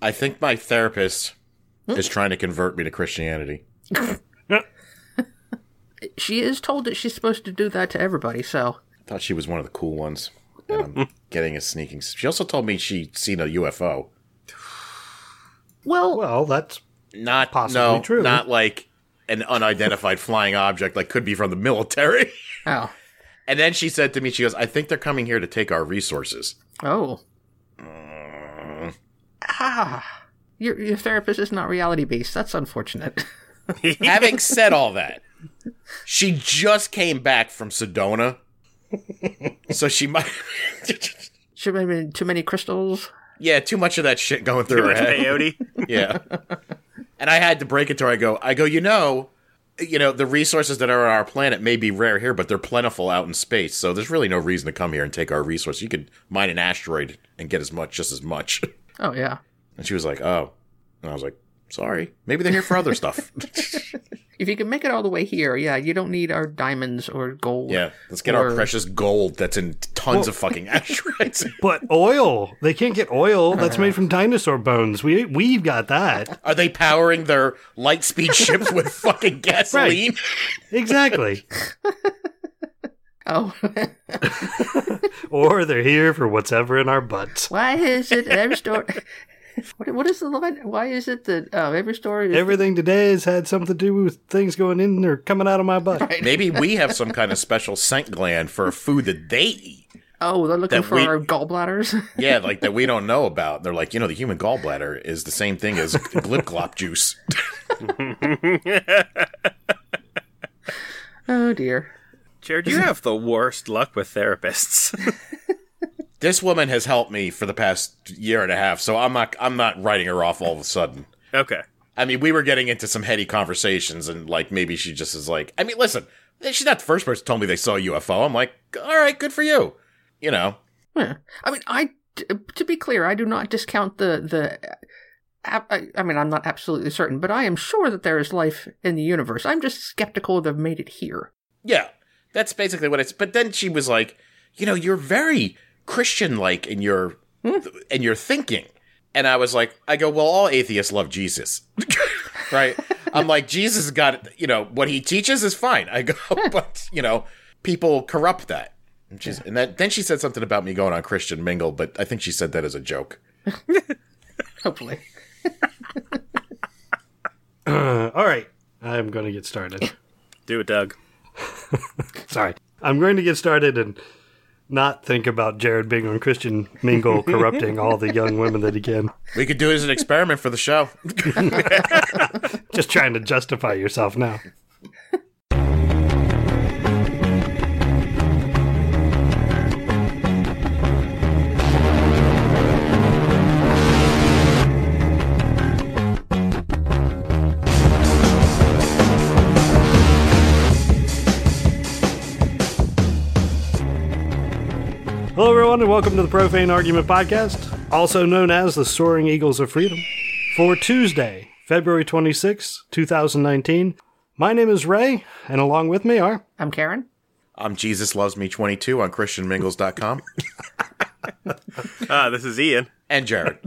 I think my therapist is trying to convert me to Christianity. She is told that she's supposed to do that to everybody, so. I thought she was one of the cool ones. And I'm getting a sneaking. She also told me she'd seen a UFO. Well, Well, that's Not Possibly no, true. not like an unidentified flying object, like could be from the military. oh. And then she said to me, she goes, "I think they're coming here to take our resources." Oh. Mm. Ah. Your, your therapist is not reality based. That's unfortunate. Having said all that, she just came back from Sedona, so she might. Should have been too many crystals. yeah, too much of that shit going through her head. Peyote. Yeah. And I had to break it to her. I go, I go, you know, you know, the resources that are on our planet may be rare here, but they're plentiful out in space. So there's really no reason to come here and take our resources. You could mine an asteroid and get as much, just as much. Oh, yeah. And she was like, oh. And I was like, sorry. Maybe they're here for other stuff. If you can make it all the way here, yeah, you don't need our diamonds or gold. yeah. Let's get our precious gold that's in tons of fucking asteroids. but oil. They can't get oil. That's made from dinosaur bones. We we've got that. Are they powering their light speed ships with fucking gasoline? Exactly. Oh, or they're here for what's ever in our butts. why is it every story? What, what is the line? Why is it that uh, every story is Everything today has had something to do with things going in or coming out of my butt. Maybe we have some kind of special scent gland for food that they eat. Oh, they're looking for we- our gallbladders. Yeah, like that we don't know about. They're like, you know, the human gallbladder is the same thing as glip glop juice. oh dear. Jared, you have the worst luck with therapists. This woman has helped me for the past year and a half, so I'm not I'm not writing her off all of a sudden. okay. I mean, we were getting into some heady conversations, and like maybe she just is like, I mean, listen, she's not the first person to tell me they saw a UFO. I'm like, all right, good for you. You know, Yeah. I mean, I to be clear, I do not discount the the. I I mean, I'm not absolutely certain, but I am sure that there is life in the universe. I'm just skeptical that they've made it here. yeah, that's basically what it's. But then she was like, you know, you're very Christian like in your in your thinking, and I was like, I go, well, all atheists love Jesus, right? I'm like, Jesus got you know what he teaches is fine. I go, but you know, people corrupt that. And, she's, and that, then she said something about me going on Christian Mingle, but I think she said that as a joke. Hopefully. Uh, all right. I'm going to get started. Do it, Doug. Sorry. I'm going to get started and not think about Jared being on Christian Mingle corrupting all the young women that he can. We could do it as an experiment for the show. Just trying to justify yourself now. Hello, everyone, and welcome to the Profane Argument Podcast, also known as the Soaring Eagles of Freedom, for Tuesday, February 26, 2019. My name is Ray, and along with me are. I'm Karen. I'm Jesus Loves Me 22 on ChristianMingles.com. Ah, this is Ian. and Jared.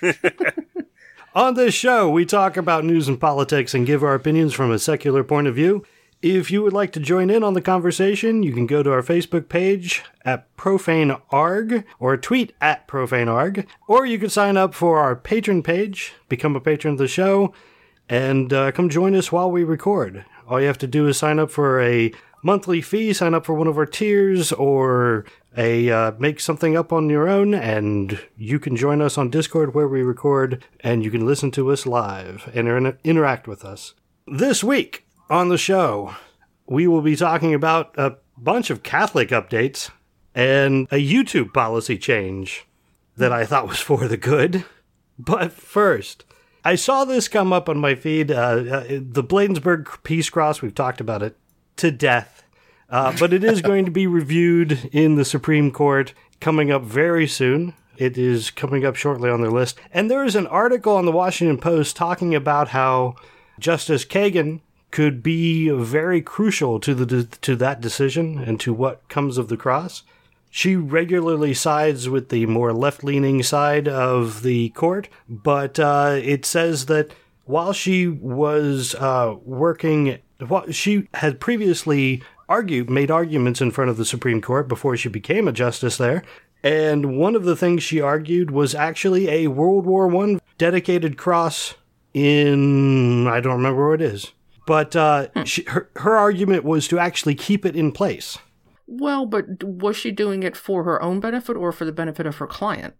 On this show, we talk about news and politics and give our opinions from a secular point of view. If you would like to join in on the conversation, you can go to our Facebook page at profanearg or tweet at profanearg, or you could sign up for our Patreon page, become a patron of the show, and uh, come join us while we record. All you have to do is sign up for a monthly fee, sign up for one of our tiers, or a uh, make something up on your own, and you can join us on Discord where we record, and you can listen to us live and inter- interact with us. This week on the show, we will be talking about a bunch of Catholic updates and a YouTube policy change that I thought was for the good. But first, I saw this come up on my feed. Uh, uh, the Bladensburg Peace Cross, we've talked about it to death. Uh, but it is going to be reviewed in the Supreme Court coming up very soon. It is coming up shortly on their list. And there is an article on the Washington Post talking about how Justice Kagan could be very crucial to the to that decision and to what comes of the cross. She regularly sides with the more left leaning side of the court, but uh, it says that while she was uh, working, she had previously argued, made arguments in front of the Supreme Court before she became a justice there. And one of the things she argued was actually a World War One dedicated cross in I don't remember where it is, but uh, she, her her argument was to actually keep it in place. Well, but was she doing it for her own benefit or for the benefit of her client?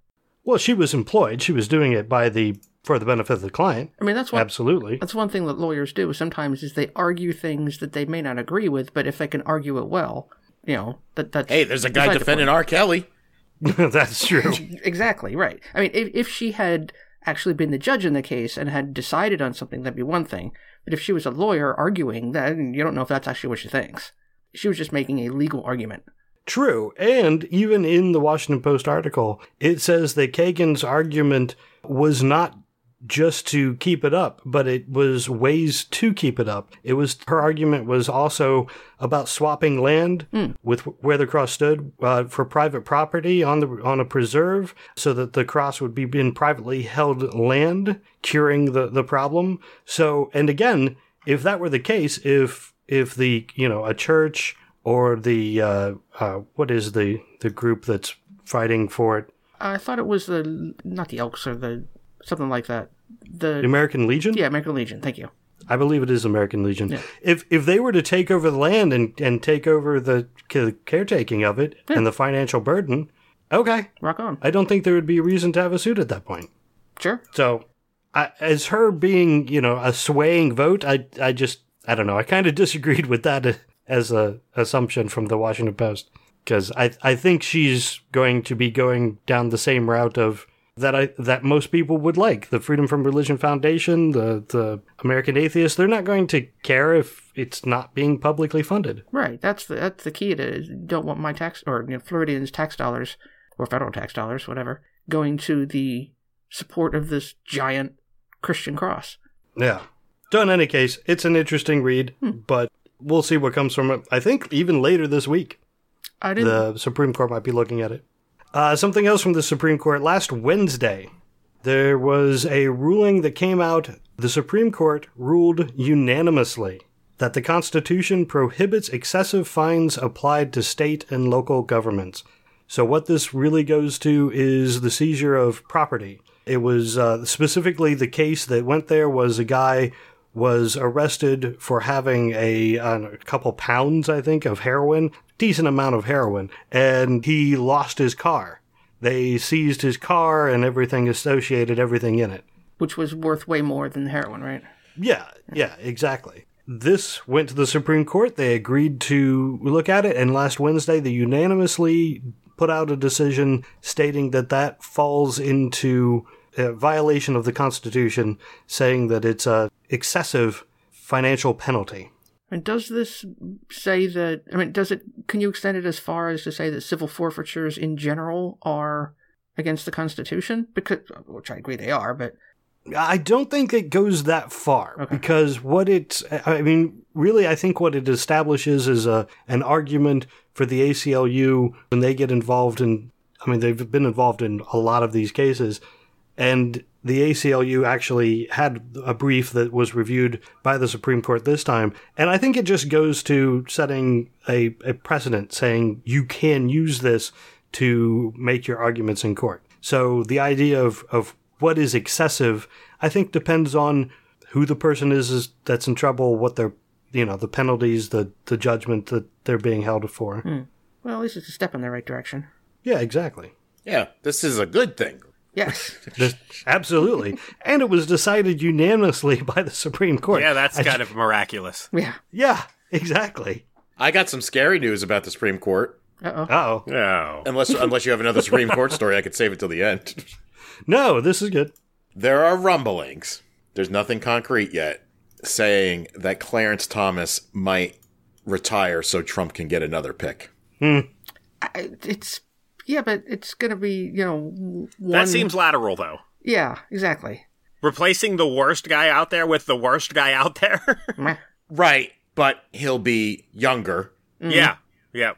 Well, she was employed; she was doing it by the for the benefit of the client. I mean, that's what Absolutely. That's one thing that lawyers do sometimes is they argue things that they may not agree with, but if they can argue it well, you know, that that's Hey, there's a guy defending. R. Kelly. That's true. Exactly, right. I mean, if, if she had actually been the judge in the case and had decided on something, that'd be one thing. But if she was a lawyer arguing, then you don't know if that's actually what she thinks. She was just making a legal argument. True. And even in the Washington Post article, it says that Kagan's argument was not just to keep it up, but it was ways to keep it up. It was her argument was also about swapping land with where the cross stood uh, for private property on the on a preserve, so that the cross would be in privately held land, curing the the problem. So, and again, if that were the case, if if the you know a church or the uh, uh, what is the the group that's fighting for it, I thought it was the not the Elks or the something like that. the The American Legion. yeah, American Legion. Thank you. I believe it is American Legion. If if they were to take over the land and, and take over the ca- caretaking of it and the financial burden, okay, Rock on. I don't think there would be a reason to have a suit at that point. Sure. So, I, as her being you know a swaying vote, I I just I don't know. I kind of disagreed with that as a assumption from the Washington Post because I I think she's going to be going down the same route of that I that most people would like the Freedom from Religion Foundation, the the American Atheists. They're not going to care if it's not being publicly funded. Right. That's the that's the key to don't want my tax or you know, Floridians' tax dollars or federal tax dollars, whatever, going to the support of this giant Christian cross. Yeah. So in any case, it's an interesting read, hmm. but we'll see what comes from it. I think even later this week. I didn't. the Supreme Court might be looking at it. Uh, something else from the Supreme Court last Wednesday, there was a ruling that came out. The Supreme Court ruled unanimously that the Constitution prohibits excessive fines applied to state and local governments. So, what this really goes to is the seizure of property. It was uh, specifically the case that went there was a guy was arrested for having a, a couple pounds, I think, of heroin, decent amount of heroin, and he lost his car. They seized his car and everything associated, everything in it. which was worth way more than the heroin, right? Yeah, yeah, exactly. This went to the Supreme Court. They agreed to look at it, and last Wednesday they unanimously put out a decision stating that that falls into a violation of the Constitution, saying that it's a excessive financial penalty. And does this say that? I mean, does it? Can you extend it as far as to say that civil forfeitures in general are against the Constitution? Because, which I agree they are, but I don't think it goes that far Okay. because what it. I mean, really, I think what it establishes is a, an argument for the ACLU when they get involved in, I mean, they've been involved in a lot of these cases. And the ACLU actually had a brief that was reviewed by the Supreme Court this time. And I think it just goes to setting a, a precedent saying you can use this to make your arguments in court. So the idea of, of what is excessive, I think depends on who the person is, is that's in trouble, what their, you know, the penalties, the, the judgment that they're being held for. Hmm. well, at least it's a step in the right direction. Yeah, exactly. Yeah, this is a good thing. Yes. This- absolutely. and it was decided unanimously by the Supreme Court. Yeah, that's I- kind of miraculous. yeah. Yeah, exactly. I got some scary news about the Supreme Court. Uh oh. Oh. No. Unless unless you have another Supreme Court story, I could save it till the end. No, this is good. There are rumblings. There's nothing concrete yet saying that Clarence Thomas might retire so Trump can get another pick. I, it's yeah, but it's gonna be you know one. That seems lateral, though. Yeah. Exactly. Replacing the worst guy out there with the worst guy out there. Right, but he'll be younger, mm-hmm. Yeah. Yeah.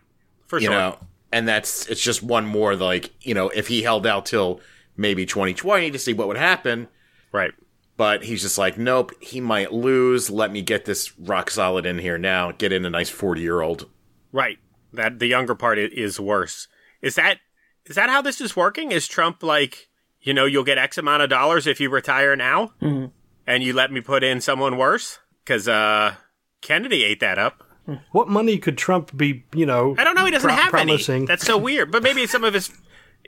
For you sure. know. and that's it's just one more like you know if he held out till maybe 2020 to see what would happen Right. but he's just like nope he might lose let me get this rock solid in here now get in a nice 40 year old Right. That the younger part is worse. Is that is that how this is working? Is Trump like, you know, you'll get X amount of dollars if you retire now, Mhm. and you let me put in someone worse? Because uh, Kennedy ate that up. What money could Trump be, you know? I don't know. He doesn't pro- have promising? any. That's so weird. But maybe some of his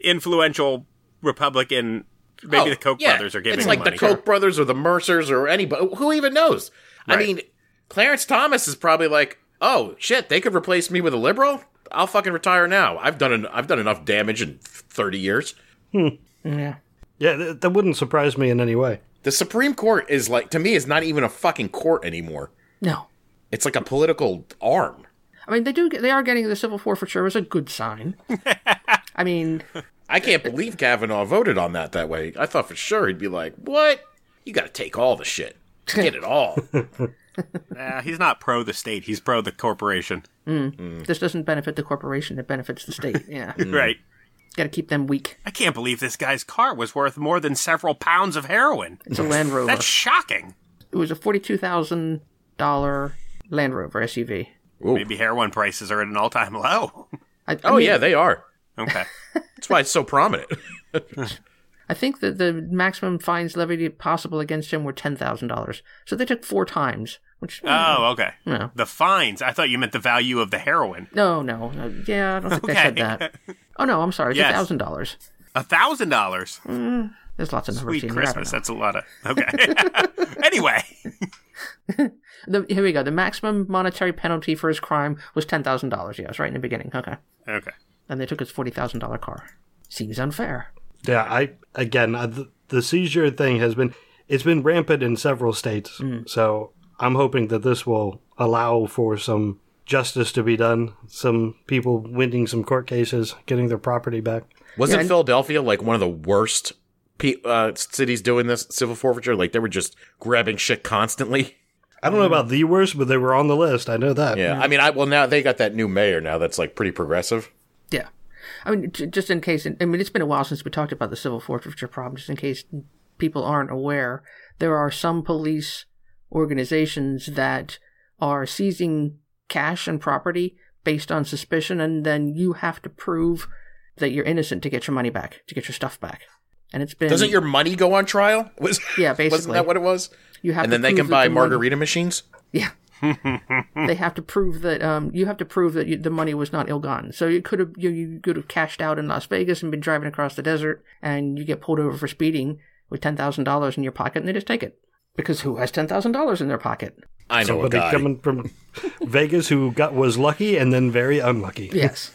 influential Republican, maybe Oh, the Koch yeah. brothers are giving. it's him like money. the koch brothers or the mercers or anybody who even knows i mean clarence thomas is probably like oh shit they could replace me with a liberal i'll fucking retire now i've done an, i've done enough damage in 30 years hmm. Yeah. Yeah, th- that wouldn't surprise me in any way. the supreme court is like to me is not even a fucking court anymore No. it's like a political arm I mean, they do. They are getting the civil forfeiture as a good sign. I mean, I can't believe Kavanaugh voted on that that way. I thought for sure he'd be like, "What? You got to take all the shit, get it all." Nah, he's not pro the state. He's pro the corporation. Mm. Mm. this doesn't benefit the corporation; it benefits the state. Yeah, mm. Right. got to keep them weak. I can't believe this guy's car was worth more than several pounds of heroin. It's a Land Rover. That's shocking. it was a forty-two thousand dollar Land Rover SUV. Maybe heroin prices are at an all-time low. I, I Oh mean, yeah, they are. Okay. That's why it's so prominent. I think that the maximum fines levied possible against him were ten thousand dollars. So they took four times. Which Oh, okay. No. The fines. I thought you meant the value of the heroin. no, no, no. Yeah, I don't think Okay. they said that. Oh no, I'm sorry. It's Yes. thousand dollars. A thousand dollars. Mm, there's lots of numbers Sweet in there. I Christmas. That's a lot of. Okay. anyway. The, here we go. The maximum monetary penalty for his crime was ten thousand dollars. Yes, right in the beginning. Okay, Okay. and they took his forty thousand dollar car. Seems unfair. Yeah, I again uh, the, the seizure thing has been it's been rampant in several states. So I'm hoping that this will allow for some justice to be done, some people winning some court cases, getting their property back. Wasn't Yeah, and- Philadelphia like one of the worst pe- uh, cities doing this civil forfeiture? Like they were just grabbing shit constantly. I don't know about the worst, but they were on the list. I know that. Yeah, I mean, I well now they got that new mayor now that's like pretty progressive. Yeah, I mean, j- just in case. I mean, it's been a while since we talked about the civil forfeiture problem. Just in case people aren't aware, there are some police organizations that are seizing cash and property based on suspicion, and then you have to prove that you're innocent to get your money back, to get your stuff back. And it's been Doesn't your money go on trial? Was Yeah, basically wasn't that what it was? you have And then they can buy the money- margarita machines. Yeah. They have to prove that um, you have to prove that you, the money was not ill-gotten. So you could have you, you could have cashed out in Las Vegas and been driving across the desert, and you get pulled over for speeding with ten thousand dollars in your pocket, and they just take it because who has ten thousand dollars in their pocket? I know a Somebody guy. coming from Vegas who got was lucky and then very unlucky. Yes.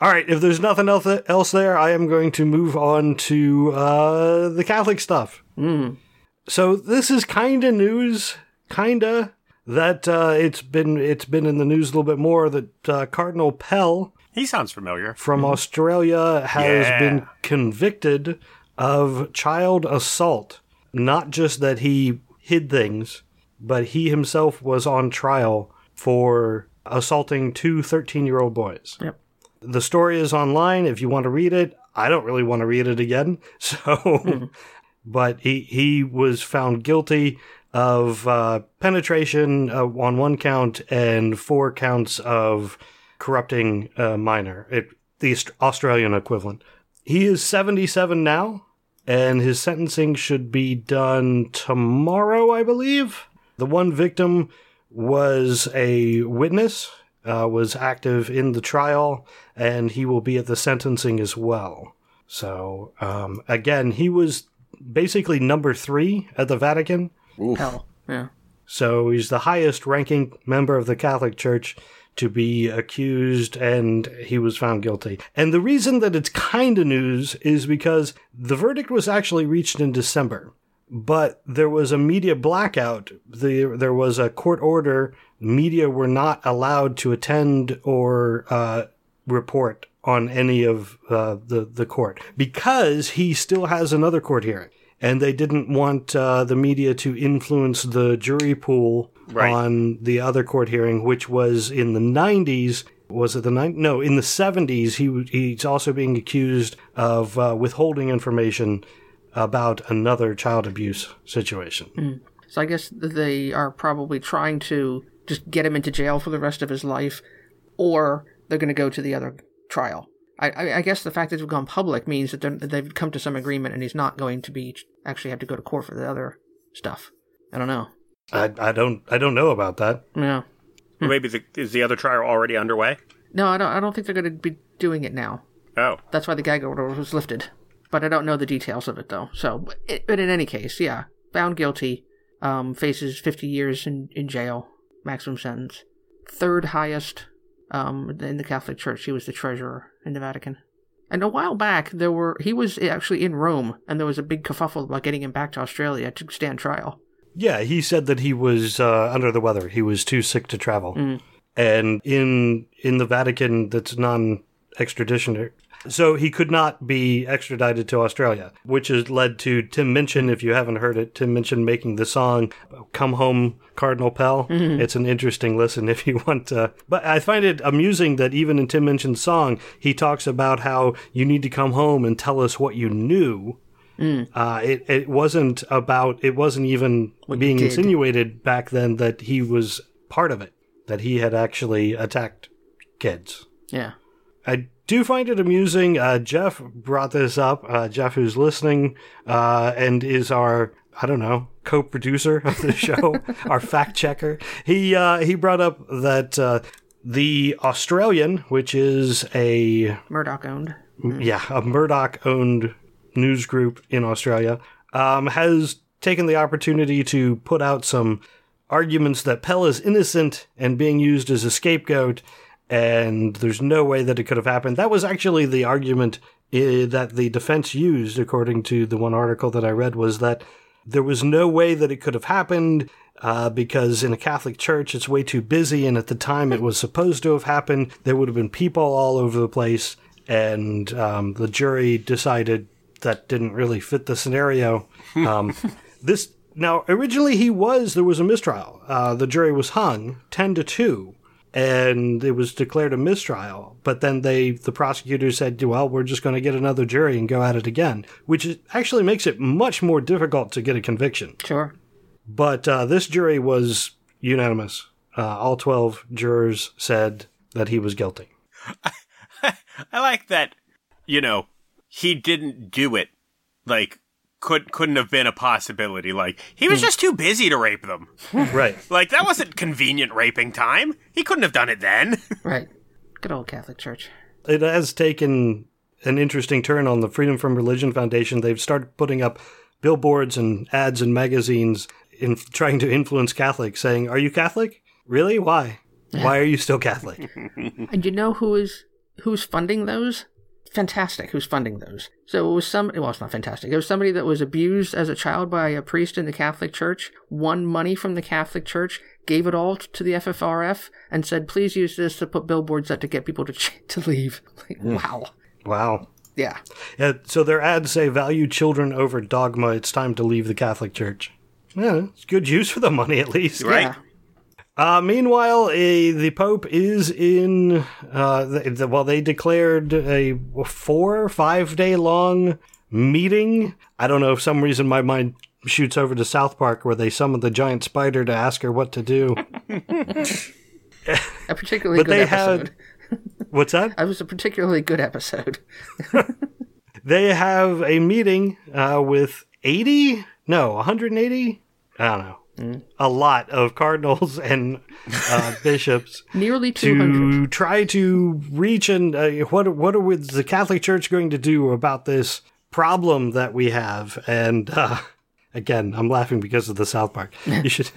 All right, if there's nothing else else there, I am going to move on to uh, the Catholic stuff. So this is kind of news, kinda that uh, it's been it's been in the news a little bit more that uh, Cardinal Pell He sounds familiar. from Australia has Yeah. been convicted of child assault. Not just that he hid things, but he himself was on trial for assaulting two 13 year old boys. Yep. The story is online if you want to read it. I don't really want to read it again. So, but he, he was found guilty of uh, penetration uh, on one count and four counts of corrupting a minor, it, the Australian equivalent. He is 77 now, and his sentencing should be done tomorrow, I believe. The one victim was a witness, uh, was active in the trial, and he will be at the sentencing as well. So, um, again, he was basically number three at the Vatican. Hell. Yeah. So he's the highest ranking member of the Catholic Church to be accused, and he was found guilty. And the reason that it's kind of news is because the verdict was actually reached in December, but there was a media blackout. The, there was a court order. Media were not allowed to attend or uh, report on any of uh, the the court because he still has another court hearing, and they didn't want uh, the media to influence the jury pool Right. on the other court hearing, which was in the '90s was it the nine? No, in the seventies, he he's also being accused of uh, withholding information about another child abuse situation. So I guess they are probably trying to just get him into jail for the rest of his life, or they're going to go to the other trial. I, I, I guess the fact that it's gone public means that they're- that they've come to some agreement, and he's not going to be actually have to go to court for the other stuff. I don't know. I, I don't I don't know about that. Yeah. Maybe the, is the other trial already underway? No, I don't. I don't think they're going to be doing it now. Oh, That's why the gag order was lifted. But I don't know the details of it though. So, but, it, but in any case, yeah, found guilty, um, faces 50 years in, in jail, maximum sentence. Third highest um, in the Catholic Church. He was the treasurer in the Vatican. And a while back, there were he was actually in Rome, and there was a big kerfuffle about getting him back to Australia to stand trial. Yeah, he said that he was uh, under the weather. He was too sick to travel. Mm. And in in the Vatican, that's non extradition. So he could not be extradited to Australia, which has led to Tim Minchin. If you haven't heard it, Tim Minchin making the song "Come Home, Cardinal Pell." It's an interesting listen if you want to. But I find it amusing that even in Tim Minchin's song, he talks about how you need to come home and tell us what you knew. Uh, it it wasn't about it wasn't even What being insinuated back then that he was part of it, that he had actually attacked kids. Yeah. I do find it amusing. Uh, Jeff brought this up. Uh, Jeff, who's listening uh, and is our I don't know co-producer of the show, our fact checker. He uh, he brought up that uh, the Australian, which is a Murdoch owned. yeah, a Murdoch owned news group in Australia, um, has taken the opportunity to put out some arguments that Pell is innocent and being used as a scapegoat, and there's no way that it could have happened. That was actually the argument uh, that the defense used, according to the one article that I read, was that there was no way that it could have happened. Uh, because in a Catholic church, it's way too busy, and at the time it was supposed to have happened, there would have been people all over the place, and um, the jury decided that didn't really fit the scenario. Um, this now originally he was there was a mistrial. Uh, the jury was hung ten to two, and it was declared a mistrial. But then they the prosecutor said, "Well, we're just going to get another jury and go at it again," which actually makes it much more difficult to get a conviction. Sure. But uh, this jury was unanimous. Uh, all twelve jurors said that he was guilty. I like that. You know, he didn't do it. Like, could couldn't have been a possibility. Like, he was hmm. just too busy to rape them. right. Like, that wasn't convenient raping time. He couldn't have done it then. Right. Good old Catholic Church. it has taken an interesting turn on the Freedom from Religion Foundation. They've started putting up billboards and ads and magazines in trying to influence Catholics, saying, "Are you Catholic? Really? Why? Why are you still Catholic?" And you know who is who's funding those? Fantastic. Who's funding those? So it was some. Well, it's not fantastic. It was somebody that was abused as a child by a priest in the Catholic Church. Won money from the Catholic Church, gave it all to the FFRF, and said, "Please use this to put billboards up to get people to ch- to leave." Like, hmm. wow. wow. Yeah. Yeah, so their ads say, "Value children over dogma. It's time to leave the Catholic Church." Yeah, it's good use for the money at least. Right. Yeah. Uh, meanwhile, a, the Pope is in. Uh, the, the, well, they declared a four, five day long meeting. I don't know. For some reason, my mind shoots over to South Park where they summon the giant spider to ask her what to do. A particularly But good they episode. had. What's that? It was a particularly good episode. They have a meeting uh, with 80? No, 180? I don't know. A lot of cardinals and uh, bishops. Nearly 200. to try to reach and uh, what what are we, the Catholic Church going to do about this problem that we have? And uh, again, I'm laughing because of the South Park. You should,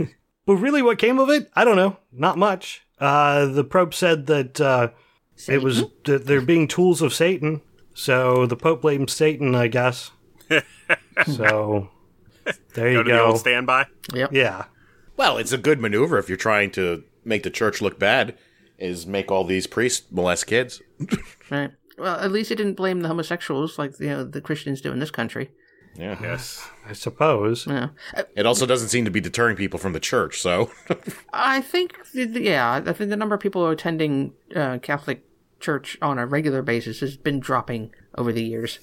but really, what came of it? I don't know. Not much. Uh, the Pope said that uh, it was that they're being tools of Satan. So the Pope blames Satan, I guess. so there you Go to the old standby. Yep. Yeah. Well, it's a good maneuver if you're trying to make the church look bad. Is make all these priests molest kids. Right. Well, at least he didn't blame the homosexuals like you know, the Christians do in this country. Yeah. Yes. I suppose. Yeah. Uh, It also doesn't seem to be deterring people from the church. So I think, th- th- yeah, I think the number of people attending uh, Catholic Church on a regular basis has been dropping over the years.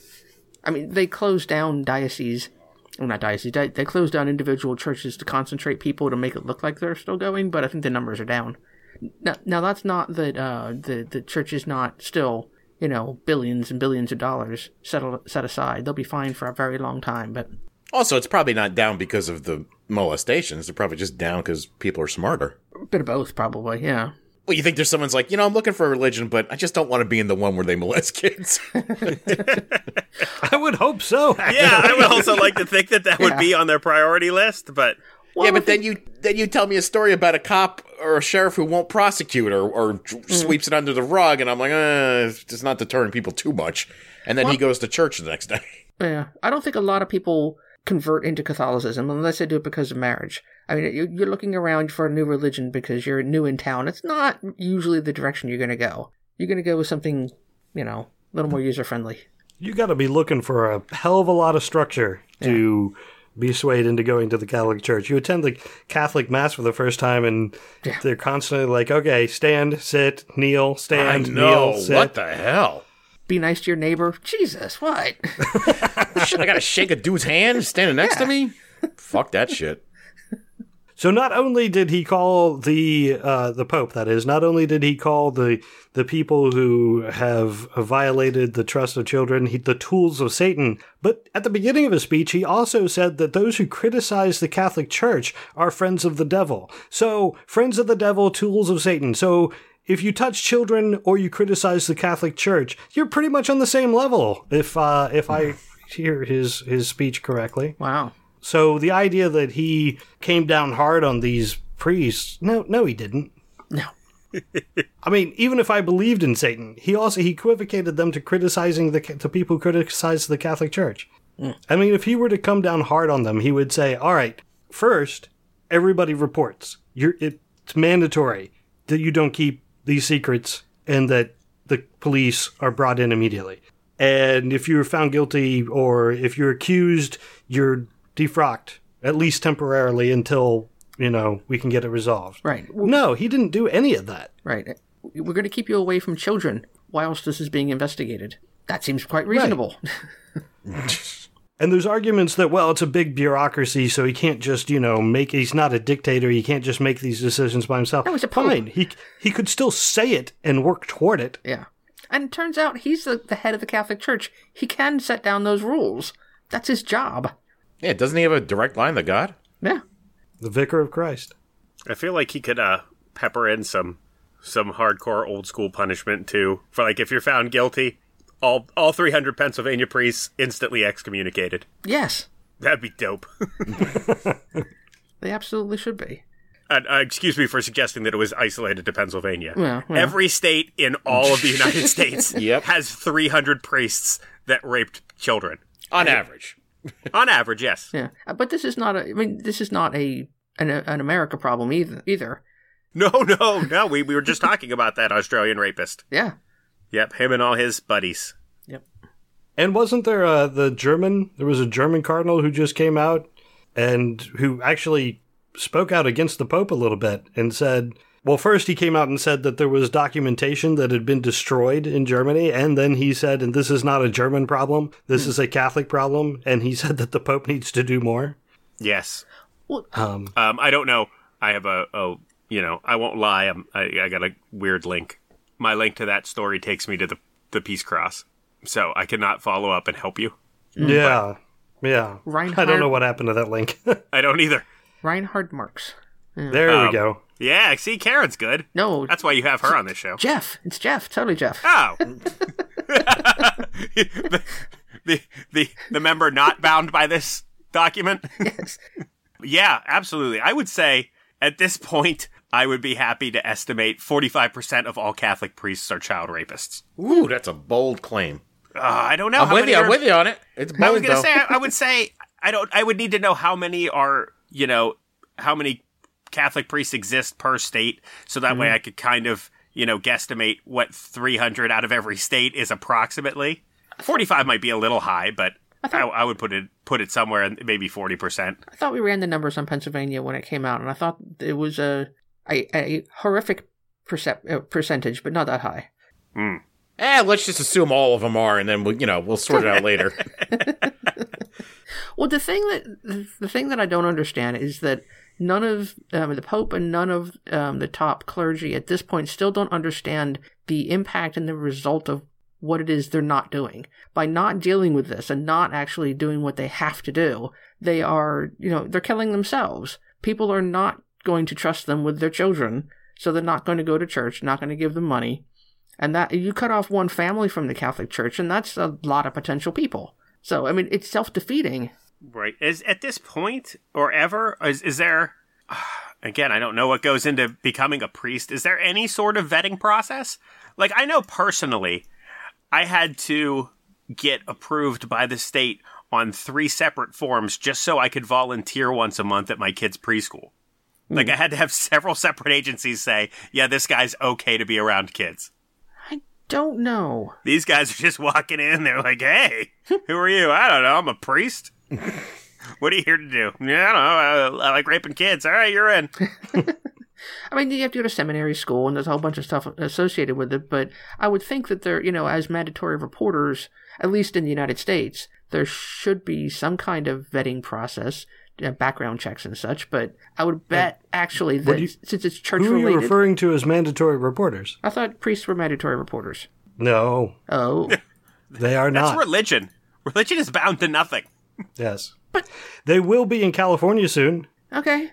I mean, they closed down dioceses, well, not dioceses, they, they closed down individual churches to concentrate people to make it look like they're still going, but I think the numbers are down. Now, now that's not that uh, the the church is not still, you know, billions and billions of dollars set set aside. They'll be fine for a very long time, but also, it's probably not down because of the molestations. They're probably just down because people are smarter. a bit of both, probably. Yeah. Well, you think there's someone's like, you know, I'm looking for a religion, but I just don't want to be in the one where they molest kids. I would hope so. Yeah, I would also like to think that that would Yeah. be on their priority list, but yeah, but then you then you tell me a story about a cop or a sheriff who won't prosecute or, or sweeps it under the rug, and I'm like, uh, it's not deterring people too much. And then he goes to church the next day. Yeah, I don't think a lot of people convert into Catholicism unless they do it because of marriage. I mean, you- you're looking around for a new religion because you're new in town. It's not usually the direction you're going to go. You're going to go with something, you know, a little more user friendly. You got to be looking for a hell of a lot of structure to be swayed into going to the Catholic Church. You attend the Catholic Mass for the first time, and Yeah. they're constantly like, "Okay, stand, sit, kneel, I stand, know kneel, sit." what the hell. Be nice to your neighbor. Jesus, what? Shit, I gotta shake a dude's hand standing next to me. Fuck that shit. So not only did he call the uh, the Pope, that is, not only did he call the the people who have violated the trust of children he, the tools of Satan, but at the beginning of his speech, he also said that those who criticize the Catholic Church are friends of the devil. So friends of the devil, tools of Satan. So if you touch children or you criticize the Catholic Church, you're pretty much on the same level. If uh, if I hear his his speech correctly. Wow. So the idea that he came down hard on these priests, no, no, he didn't. No. I mean, even if I believed in Satan, he also he equivocated them to criticizing the to people who criticize the Catholic Church. Mm. I mean, if he were to come down hard on them, he would say, "All right, first, everybody reports. You're it's mandatory that you don't keep these secrets, and that the police are brought in immediately. And if you're found guilty or if you're accused, you're defrocked at least temporarily until you know we can get it resolved." Right. No, he didn't do any of that. Right. We're going to keep you away from children whilst this is being investigated. That seems quite reasonable. Right. And there's arguments that, well, it's a big bureaucracy, so he can't just, you know, make. He's not a dictator. He can't just make these decisions by himself. No, he's a pope. Fine. He he could still say it and work toward it. yeah. And it turns out he's the, the head of the Catholic Church. He can set down those rules. That's his job. Yeah, doesn't he have a direct line to God? Yeah. The vicar of Christ. I feel like he could uh, pepper in some some hardcore old school punishment too. For like if you're found guilty, all all 300 Pennsylvania priests instantly excommunicated. Yes. That'd be dope. They absolutely should be. uh, uh, excuse me for suggesting that it was isolated to Pennsylvania. Yeah, yeah. Every state in all of the United States Yep. has 300 priests that raped children. On average. On average, yes. Yeah. Uh, But this is not a. I mean, this is not a an, an America problem either. Either. No, no, no. We, we were just talking about that Australian rapist. Yeah. Yep, him and all his buddies. Yep. And wasn't there uh, the German? There was a German cardinal who just came out and who actually spoke out against the Pope a little bit and said, well, first he came out and said that there was documentation that had been destroyed in Germany, and then he said, and this is not a German problem, this is a Catholic problem, and he said that the Pope needs to do more. Yes. Um, Um, I don't know. I have a, a you know, I won't lie. I'm, I, I got a weird link. My link to that story takes me to the, the Peace Cross. So I cannot follow up and help you. yeah, yeah. Reinhard- I don't know what happened to that link. I don't either. Reinhard Marx. There Um, we go. Yeah, see, Karen's good. No. That's why you have her on this show. Jeff. It's Jeff. Totally Jeff. Oh. the, the the the member not bound by this document. Yes. Yeah, absolutely. I would say at this point I would be happy to estimate 45% of all Catholic priests are child rapists. Ooh, that's a bold claim. Uh, I don't know I'm how with many you. are- I'm with you on it. It's bold I was going though. to say I, I would say I don't I would need to know how many are, you know, how many Catholic priests exist per state so that way I could kind of, you know, guesstimate what 300 out of every state is approximately. 45 might be a little high, but I, I would put it put it somewhere in maybe forty percent. I thought we ran the numbers on Pennsylvania when it came out, and I thought it was a a, a horrific percep- uh, percentage, but not that high. Eh, let's just assume all of them are, and then we'll, you know we'll sort it out later. Well, the thing that the thing that I don't understand is that none of um, the Pope and none of um, the top clergy at this point still don't understand the impact and the result of what it is they're not doing by not dealing with this and not actually doing what they have to do. They are, you know, they're killing themselves. People are not going to trust them with their children, so they're not going to go to church, not going to give them money. And that you cut off one family from the Catholic Church, and that's a lot of potential people. So, I mean, it's self defeating. Right. Is at this point or ever is is there again, I don't know what goes into becoming a priest. Is there any sort of vetting process? Like I know personally, I had to get approved by the state on three separate forms just so I could volunteer once a month at my kid's preschool. Like hmm. I had to have several separate agencies say, "Yeah, this guy's okay to be around kids." I don't know. These guys are just walking in. They're like, "Hey, who are you? I don't know. I'm a priest. what are you here to do? Yeah, I don't know. I, I like raping kids. All right, you're in." I mean, you have to go to seminary school, and there's a whole bunch of stuff associated with it. But I would think that there, you know, as mandatory reporters, at least in the United States, there should be some kind of vetting process, uh, background checks and such. But I would bet actually that you- since it's church Who are you related, referring to as mandatory reporters? I thought priests were mandatory reporters. No, Oh, they are That's not. That's religion. Religion is bound to nothing. Yes. But They will be in California soon. okay.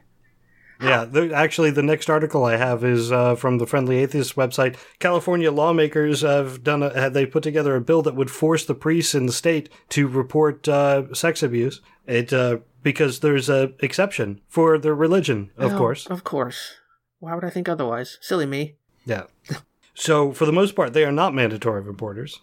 Yeah, the, actually, the next article I have is uh, from the Friendly Atheist website. California lawmakers have done. A, have they put together a bill that would force the priests in the state to report uh, sex abuse? It uh, because there's a exception for their religion, of Oh, course. of course. Why would I think otherwise? Silly me. Yeah. So for the most part, they are not mandatory reporters.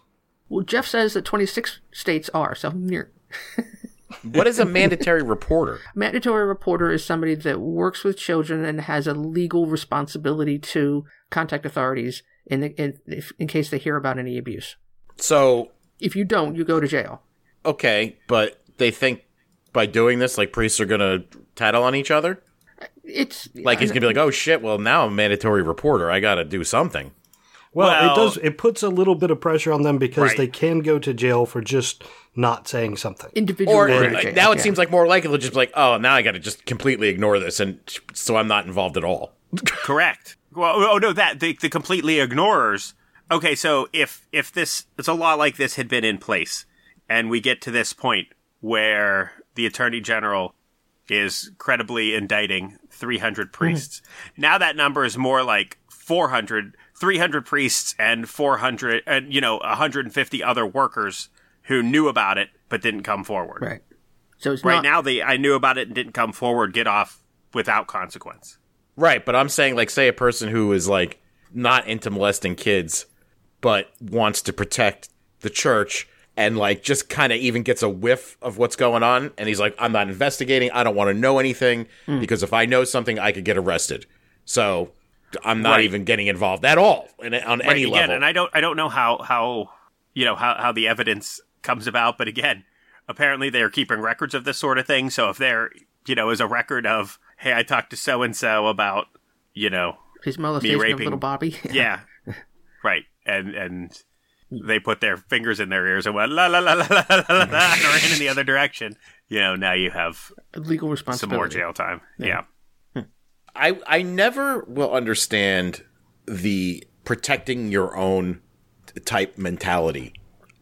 Well, Jeff says that 26 states are, so near. what is a mandatory reporter? Mandatory reporter is somebody that works with children and has a legal responsibility to contact authorities in the, in, if, in case they hear about any abuse. So If you don't, you go to jail. okay, but they think by doing this, like priests are gonna tattle on each other. It's Like he's uh, gonna be like, "Oh shit! Well, now I'm a mandatory reporter. I got to do something." Well, Well- it does. It puts a little bit of pressure on them because Right. they can go to jail for just not saying something. individual. Or go to now it yeah. seems like more likely they'll just be like, "Oh, now I got to just completely ignore this, and so I'm not involved at all." Correct. Well, oh, oh no, that the, the completely ignorers. Okay, so if if this it's a law like this had been in place, and we get to this point where the attorney general is credibly indicting 300 priests, mm-hmm. now that number is more like 400, 300 priests and 400, and you know 150 other workers who knew about it but didn't come forward. right. So it's Right not now, they I knew about it and didn't come forward. Get off without consequence. Right, but I'm saying like say a person who is like not into molesting kids but wants to protect the church and like just kind of even gets a whiff of what's going on and he's like I'm not investigating, I don't want to know anything hmm. because if I know something I could get arrested. So I'm not Right. even getting involved at all in, on any again, level. and I don't I don't know how how you know how how the evidence comes about. But again, apparently they are keeping records of this sort of thing. So if there, you know, is a record of, hey, I talked to so and so about, you know, his molestation me raping. of little Bobby. yeah, right. And and they put their fingers in their ears and went la la la la la la la, la ran in the other direction. You know, now you have legal responsibility, some more jail time. Yeah. yeah. Hmm. I I never will understand the protecting your own type mentality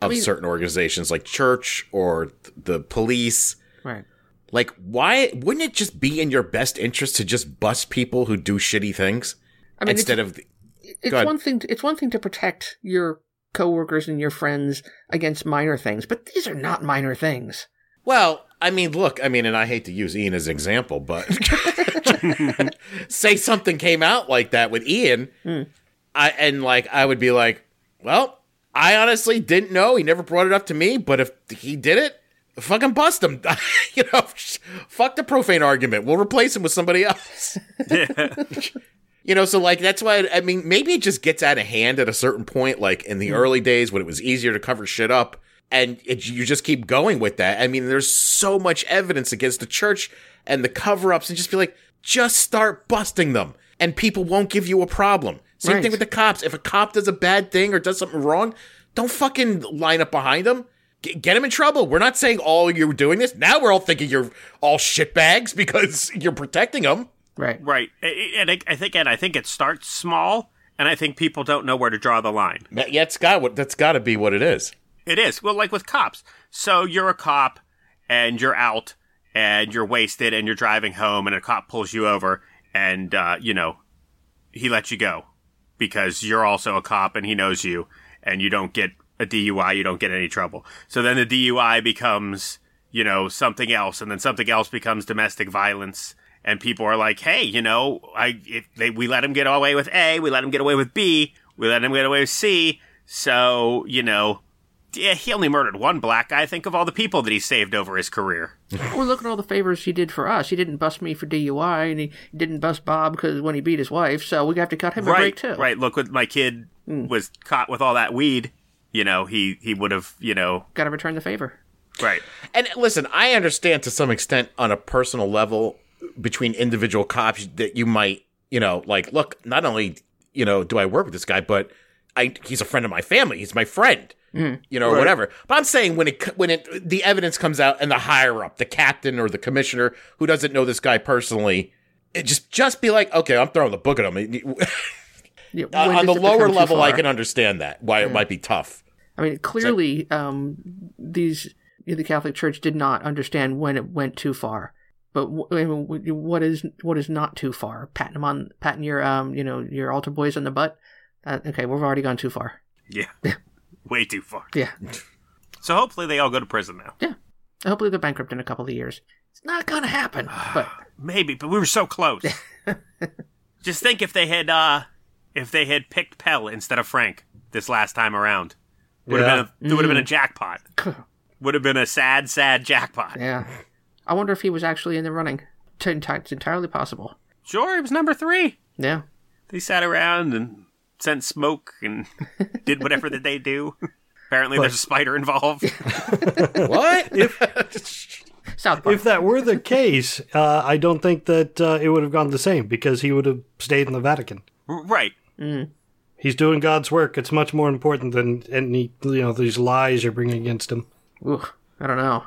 of mean- certain organizations like church or th- the police. Right. Like, why wouldn't it just be in your best interest to just bust people who do shitty things I mean, instead of? it's one thing. To, it's one thing to protect your coworkers and your friends against minor things, but these are not minor things. Well, I mean, look, I mean, and I hate to use Ian as an example, but say something came out like that with Ian, hmm. I and like I would be like, well, I honestly didn't know. He never brought it up to me, but if he did it, fucking bust him. you know, fuck the profane argument. We'll replace him with somebody else. You know, so like that's why I mean maybe it just gets out of hand at a certain point. Like in the hmm. early days when it was easier to cover shit up, and it, you just keep going with that. I mean, there's so much evidence against the church and the cover ups, and just be like, just start busting them, and people won't give you a problem. Same Right. thing with the cops. If a cop does a bad thing or does something wrong, don't fucking line up behind them. G- Get him in trouble. We're not saying all you're doing this. Now we're all thinking you're all shitbags because you're protecting them. Right. Right. And I, I think, and I think it starts small, and I think people don't know where to draw the line. Yeah, it's got what that's got to be what it is. It is. Well, like with cops. So you're a cop and you're out and you're wasted and you're driving home and a cop pulls you over and, uh, you know, he lets you go because you're also a cop and he knows you and you don't get a DUI, you don't get any trouble. So then the DUI becomes, you know, something else and then something else becomes domestic violence. And people are like, hey, you know, I if they, we let him get away with A, we let him get away with B, we let him get away with C. So, you know, he only murdered one black guy. I think of all the people that he saved over his career. Well, look at all the favors he did for us. He didn't bust me for DUI, and he didn't bust Bob because when he beat his wife. So we have to cut him a break right, too. right. Look, what my kid hmm. was caught with all that weed. You know, he he would have, you know, Got to return the favor. right. And listen, I understand to some extent on a personal level between individual cops that you might, you know, like, look, not only, you know, do I work with this guy, but I he's a friend of my family. He's my friend. You know, or whatever. But I'm saying when it when it the evidence comes out and the higher up, the captain or the commissioner who doesn't know this guy personally, it just just be like, okay, I'm throwing the book at him. Yeah, Uh, on the lower level, I can understand that why it might be tough. I mean, clearly, um, these the Catholic Church did not understand when it went too far. But wh- I mean, wh- what is what is not too far? Patting them on, patting your um, you know, your altar boys on the butt. Uh, okay, we've already gone too far. Yeah, way too far. Yeah, So hopefully they all go to prison now. yeah. Hopefully they're bankrupt in a couple of years. It's not gonna happen, but Maybe, but we were so close. Just think if they had uh if they had picked Pell instead of Frank this last time around. Would Yeah. have been a, it would have been a jackpot. Would have been a sad, sad jackpot. yeah. I wonder if he was actually in the running. It's entirely possible. Sure, it was number three. Yeah. They sat around and sent smoke and did whatever that they do. Apparently, there's a spider involved. What? South Park. If that were the case, uh, I don't think that uh, it would have gone the same because he would have stayed in the Vatican. right. He's doing God's work. It's much more important than any you know these lies you're bringing against him. Ooh, I don't know.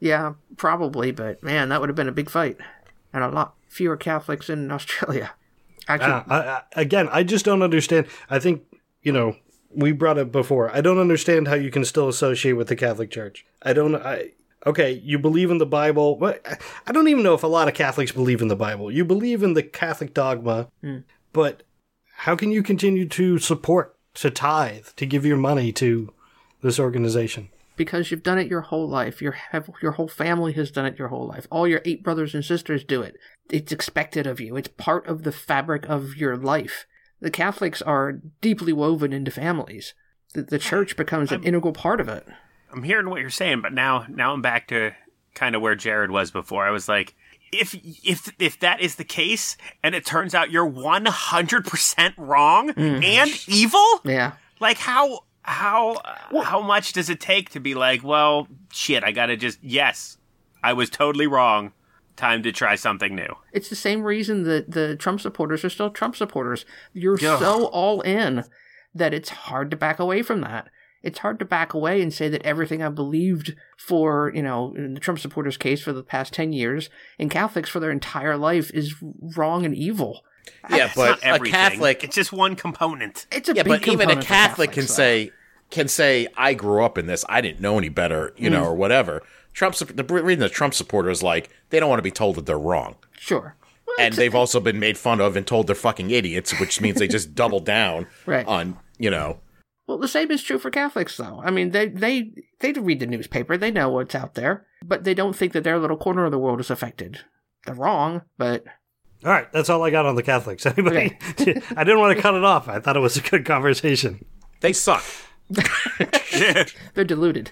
Yeah, probably, but man, that would have been a big fight, and a lot fewer Catholics in Australia. Actually, Uh, I, I, again, I just don't understand. I think you know we brought it before. I don't understand how you can still associate with the Catholic Church. I don't. I okay, you believe in the Bible. But I don't even know if a lot of Catholics believe in the Bible. You believe in the Catholic dogma, but how can you continue to support, to tithe, to give your money to this organization? because you've done it your whole life. Your have, your whole family has done it your whole life. All your eight brothers and sisters do it. It's expected of you. It's part of the fabric of your life. The Catholics are deeply woven into families. The, the church becomes an integral part of it. I'm hearing what you're saying, but now now I'm back to kind of where Jared was before. I was like, if if if that is the case, and it turns out you're 100 percent wrong mm. and evil, Yeah. like how how how much does it take to be like, well, shit, I gotta just yes, I was totally wrong. Time to try something new. It's the same reason that the Trump supporters are still Trump supporters. You're Ugh. so all in that it's hard to back away from that. It's hard to back away and say that everything I've believed for, you know, in the Trump supporters case for the past 10 years and Catholics for their entire life is wrong and evil. yeah, It's but not a. Catholic It's just one component. It's a Yeah, big but even a component for Catholic can Catholics, though. say can say I grew up in this. I didn't know any better, you know, mm. or whatever. Trump the reason the Trump supporters like they don't want to be told that they're wrong, Sure. Well, and they've also been made fun of and told they're fucking idiots, which means they just double down Right. on you know. Well, the same is true for Catholics, though. I mean, they they they read the newspaper, they know what's out there, but they don't think that their little corner of the world is affected. They're wrong, but All right, that's all I got on the Catholics. Anybody? I didn't want to cut it off. I thought it was a good conversation. They suck. they're deluded.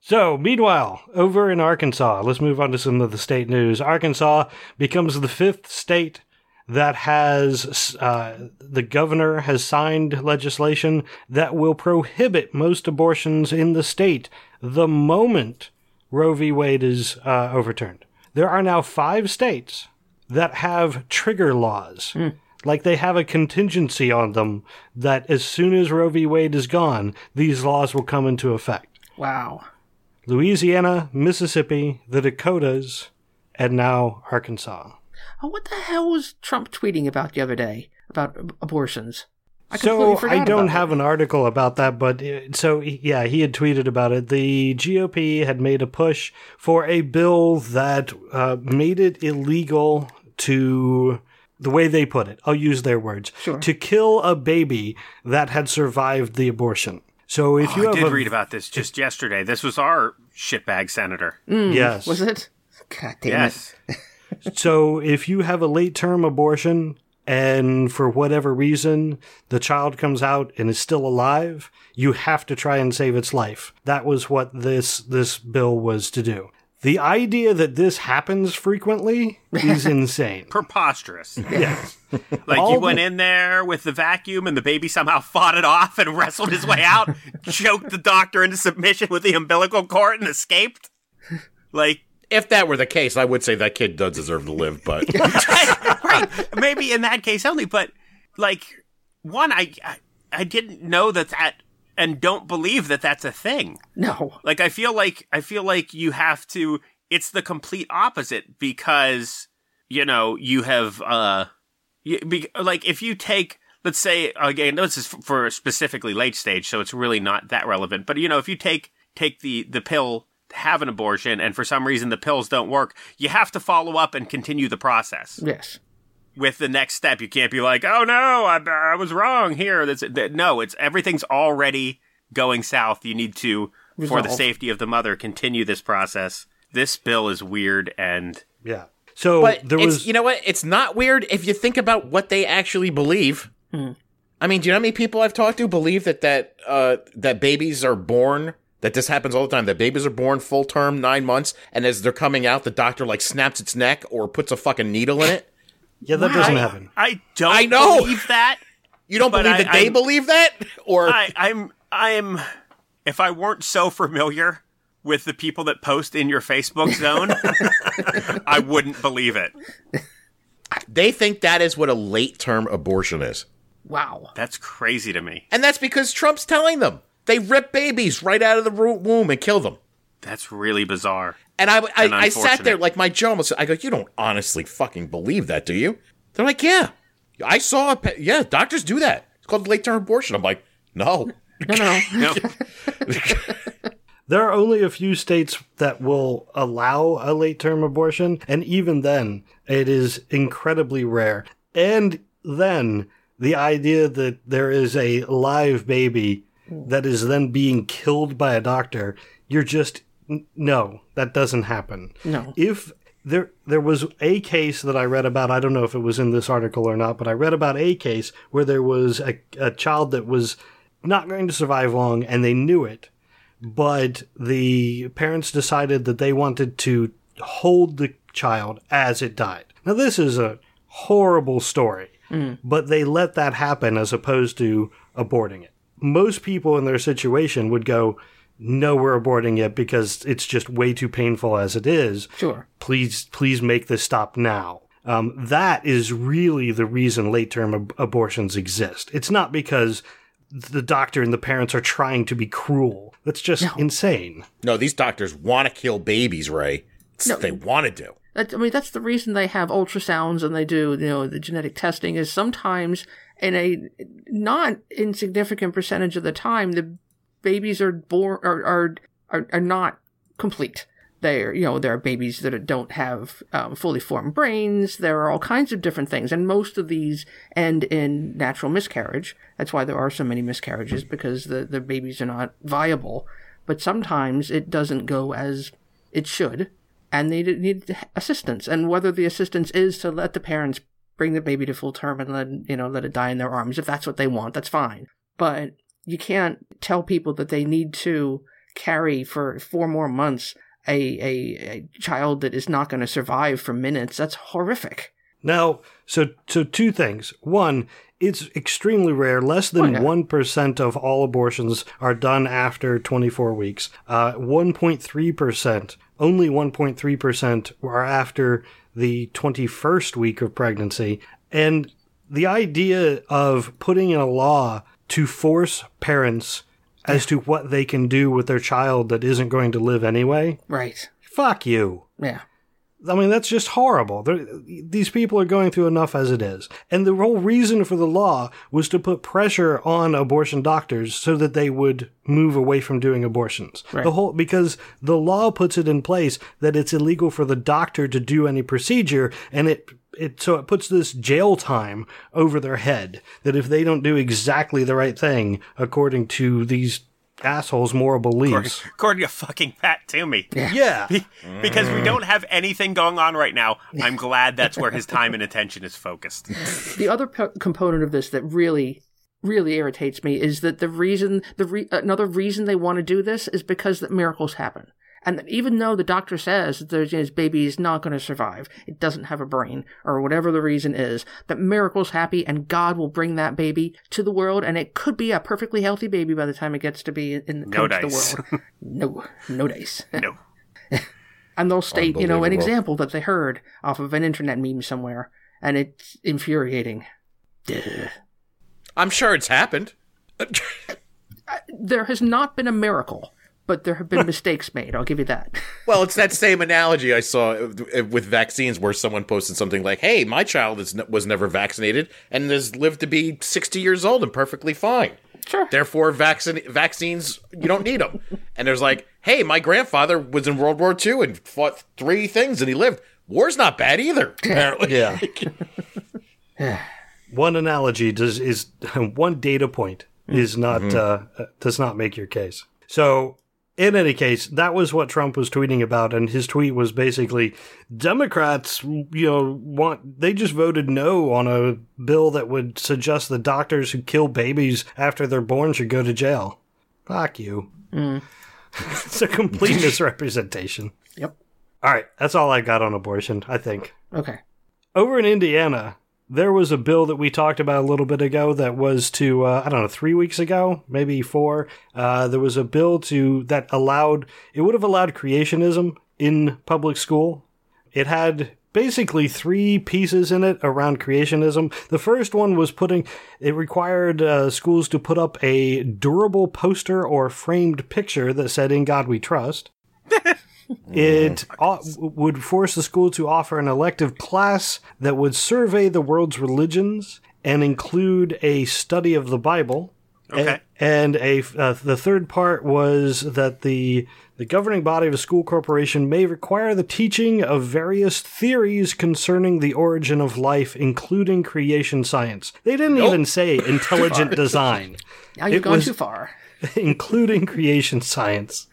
So, meanwhile, over in Arkansas, let's move on to some of the state news. Arkansas becomes the fifth state that has uh, the governor has signed legislation that will prohibit most abortions in the state the moment Roe v. Wade is uh, overturned. There are now five states that have trigger laws. Like they have a contingency on them that as soon as Roe v. Wade is gone, these laws will come into effect. Wow. Louisiana, Mississippi, the Dakotas, and now Arkansas. Oh, what the hell was Trump tweeting about the other day about abortions? I so I don't have it. an article about that, but uh, so yeah, he had tweeted about it. The GOP had made a push for a bill that uh, made it illegal to the way they put it. I'll use their words Sure. to kill a baby that had survived the abortion. So if oh, you Oh, I did a, read about this just yesterday. This was our shitbag senator. Mm, yes, Was it? God damn Yes. So if you have a late term abortion and for whatever reason the child comes out and is still alive, you have to try and save its life. That was what this this bill was to do. The idea that this happens frequently is insane. Preposterous. yes. Like All you the- went in there with the vacuum and the baby somehow fought it off and wrestled his way out, choked the doctor into submission with the umbilical cord and escaped. Like If that were the case, I would say that kid does deserve to live, but right, maybe in that case only, but like one I I, I didn't know that that and don't believe that that's a thing. No. Like I feel like I feel like you have to it's the complete opposite because you know, you have uh you, be, like if you take let's say again this is for specifically late stage so it's really not that relevant but you know if you take take the the pill have an abortion and for some reason the pills don't work you have to follow up and continue the process Yes. With the next step you can't be like oh no i, I was wrong here That's, that, no it's everything's already going south you need to for the safety of the mother continue this process this bill is weird and Yeah. So but there it's was you know what? It's not weird if you think about what they actually believe. I mean, do you know how many people I've talked to believe that that uh, that babies are born? That this happens all the time. That babies are born full term, nine months, and as they're coming out, the doctor like snaps its neck or puts a fucking needle in it. Yeah, that doesn't I, happen. I don't I know. believe that You don't believe I- that they I'm- believe that, or I, I'm I'm if I weren't so familiar with the people that post in your Facebook zone, I wouldn't believe it. they think that is what a late term abortion is, Wow. That's crazy to me. and that's because Trump's telling them they rip babies right out of the womb and kill them. That's really bizarre. And I, I, And I sat there like my jaw almost. I go, you don't honestly fucking believe that, do you? They're like, yeah, I saw. A pe- yeah, doctors do that. It's called late term abortion. I'm like, no. No, no. No, There are only a few states that will allow a late term abortion, and even then, it is incredibly rare. And then, the idea that there is a live baby that is then being killed by a doctor, you're just, n- no, that doesn't happen. No. If there there was a case that I read about, I don't know if it was in this article or not, but I read about a case where there was a, a child that was not going to survive long and they knew it but the parents decided that they wanted to hold the child as it died. Now, this is a horrible story, mm. but they let that happen as opposed to aborting it. Most people in their situation would go, No, we're aborting it because it's just way too painful as it is. Sure. Please, please make this stop now. Um, that is really the reason late term ab- abortions exist. It's not because the doctor and the parents are trying to be cruel. That's just insane. No, these doctors want to kill babies, Ray. It's what they want to do. That, I mean, that's the reason they have ultrasounds and they do, you know, the genetic testing is sometimes in a not insignificant percentage of the time, the babies are born, are, are, are, are not complete. They're, you know, there are babies that don't have um, fully formed brains. There are all kinds of different things. And most of these end in natural miscarriage. That's why there are so many miscarriages because the, the babies are not viable. But sometimes it doesn't go as it should and they need assistance. And whether the assistance is to let the parents bring the baby to full term and let you know let it die in their arms, if that's what they want, that's fine. But you can't tell people that they need to carry for four more months a a, a child that is not going to survive for minutes. That's horrific. Now, so so two things. One, it's extremely rare. Less than yeah. one of all abortions are done after 24 weeks. Uh, 1.3 percent, only 1.3 percent, are after the 21st week of pregnancy. And the idea of putting in a law to force parents as to what they can do with their child that isn't going to live anyway, Right. fuck you. Yeah. I mean, that's just horrible. They're, these people are going through enough as it is. And the whole reason for the law was to put pressure on abortion doctors so that they would move away from doing abortions. Right. The whole, because the law puts it in place that it's illegal for the doctor to do any procedure and it, it, so it puts this jail time over their head that if they don't do exactly the right thing according to these assholes' moral beliefs. According to fucking Pat Toomey. Yeah. Because we don't have anything going on right now. I'm glad that's where his time and attention is focused. The other p- component of this that really, really irritates me is that the reason, the re- another reason they want to do this is because that miracles happen. And that even though the doctor says that there's, his baby is not going to survive, it doesn't have a brain, or whatever the reason is, that miracles happy and God will bring that baby to the world, and it could be a perfectly healthy baby by the time it gets to be in No come to dice. the world. no, no dice. No. And they'll state, you know, an example that they heard off of an internet meme somewhere, and it's infuriating. Duh. I'm sure it's happened. Uh, there has not been a miracle, but there have been mistakes made. I'll give you that. Well, it's that same analogy I saw with vaccines where someone posted something like, "Hey, my child is, was never vaccinated and has lived to be 60 years old and perfectly fine. Sure. Therefore, vaccine vaccines you don't need them." And there's like, "Hey, my grandfather was in World War II and fought three things and he lived. War's not bad either, apparently." Yeah. one analogy does is one data point is not uh, uh, does not make your case. So in any case, that was what Trump was tweeting about, and his tweet was basically Democrats, you know, want they just voted no on a bill that would suggest that doctors who kill babies after they're born should go to jail. Fuck you. Mm. it's a complete misrepresentation. Yep. All right, that's all I got on abortion. I think Okay. over in Indiana, there was a bill that we talked about a little bit ago that was to uh, I don't know three weeks ago, maybe four. Uh, there was a bill to that allowed it would have allowed creationism in public school. It had basically three pieces in it around creationism. The first one was putting it required uh, schools to put up a durable poster or framed picture that said "In God We Trust." It o- would force the school to offer an elective class that would survey the world's religions and include a study of the Bible. Okay. A- and a uh, the third part was that the the governing body of a school corporation may require the teaching of various theories concerning the origin of life, including creation science. They didn't even say intelligent design, Now you've It gone too far. including creation science.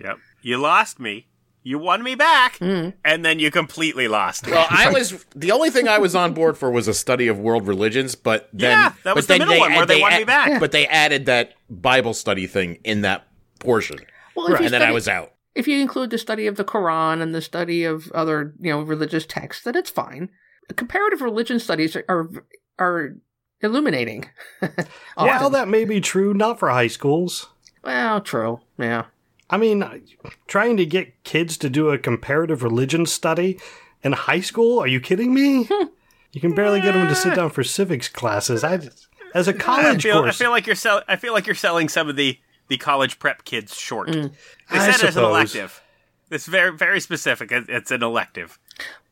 Yep. You lost me. You won me back, mm. and then you completely lost me. Well, I was the only thing I was on board for was a study of world religions, but then Yeah, that was the then middle one where they wanted me back. But they added that Bible study thing in that portion, Well, if you and then I was out. If you include the study of the Quran and the study of other, you know, religious texts, then it's fine. Comparative religion studies are are, are illuminating. While that may be true, not for high schools. well, true. Yeah. I mean, trying to get kids to do a comparative religion study in high school? Are you kidding me? Hmm. you can barely get them to sit down for civics classes. I, as a college feel, I feel like you're sell- I feel like you're selling some of the the college prep kids short. Hmm. They I said it's an suppose. elective. It's very very specific. It's an elective.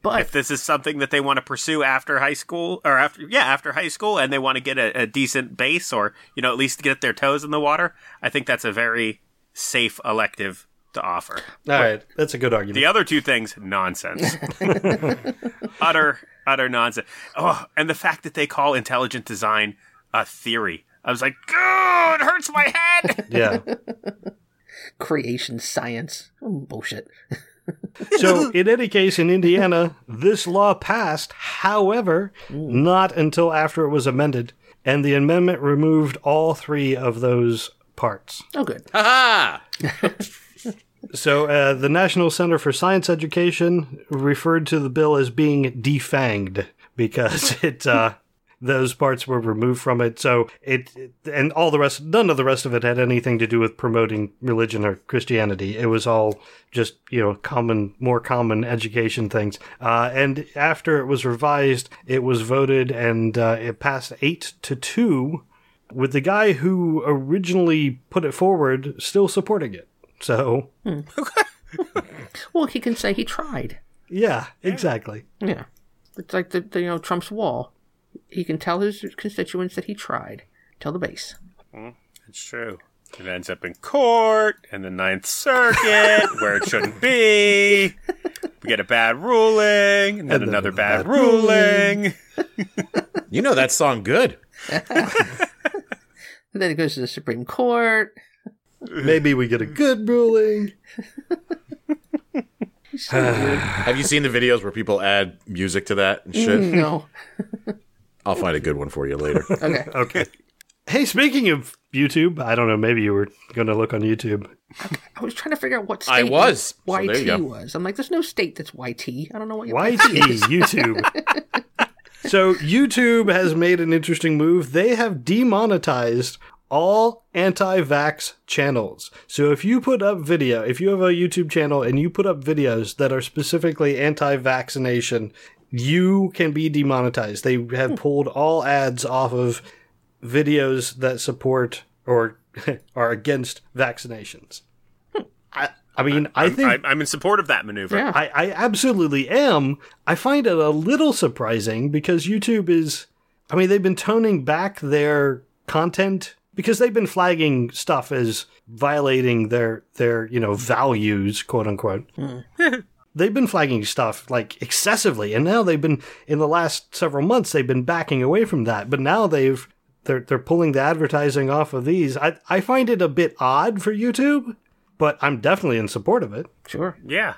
But If this is something that they want to pursue after high school or after yeah after high school, and they want to get a, a decent base or you know at least get their toes in the water, I think that's a very safe elective to offer. all right, that's a good argument. The other two things, nonsense. utter, utter nonsense. Oh, and the fact that they call intelligent design a theory. I was like, oh, it hurts my head. yeah. creation science. Oh, bullshit. So, in any case, in Indiana, this law passed. However, not until after it was amended, and the amendment removed all three of those parts. Oh, good. Ha So, uh, the National Center for Science Education referred to the bill as being defanged because it uh, those parts were removed from it. So it, it and all the rest, none of the rest of it had anything to do with promoting religion or Christianity. It was all just you know common, more common education things. Uh, and after it was revised, it was voted and uh, it passed eight to two, with the guy who originally put it forward still supporting it. So hmm. Well, he can say he tried. yeah, exactly. Yeah. It's like the, the you know Trump's wall. He can tell his constituents that he tried. Tell the base. Hmm. It's true. It ends up in court and the Ninth Circuit, where it shouldn't be. We get a bad ruling, and then And then another a bad, bad ruling. You know that song good. And then it goes to the Supreme Court. Maybe we get a good ruling. Have you seen the videos where people add music to that and shit? Mm, no. I'll find a good one for you later. Okay. Okay. Hey, speaking of YouTube, I don't know, maybe you were going to look on YouTube. I was trying to figure out what state I was. So YT there you go. was. I'm like, there's no state that's YT. I don't know what YT, is YouTube. So, YouTube has made an interesting move. They have demonetized all anti vax channels. So, if you put up video, if you have a YouTube channel and you put up videos that are specifically anti vaccination, you can be demonetized. They have hmm. pulled all ads off of videos that support or are against vaccinations. I, I mean, I think I'm, I'm in support of that maneuver. Yeah. I, I absolutely am. I find it a little surprising because YouTube is, I mean, they've been toning back their content because they've been flagging stuff as violating their their you know values, quote unquote. Hmm. they've been flagging stuff like excessively, and now they've been in the last several months they've been backing away from that. But now they've they're they're pulling the advertising off of these. I I find it a bit odd for YouTube, but I'm definitely in support of it. Sure. Yeah.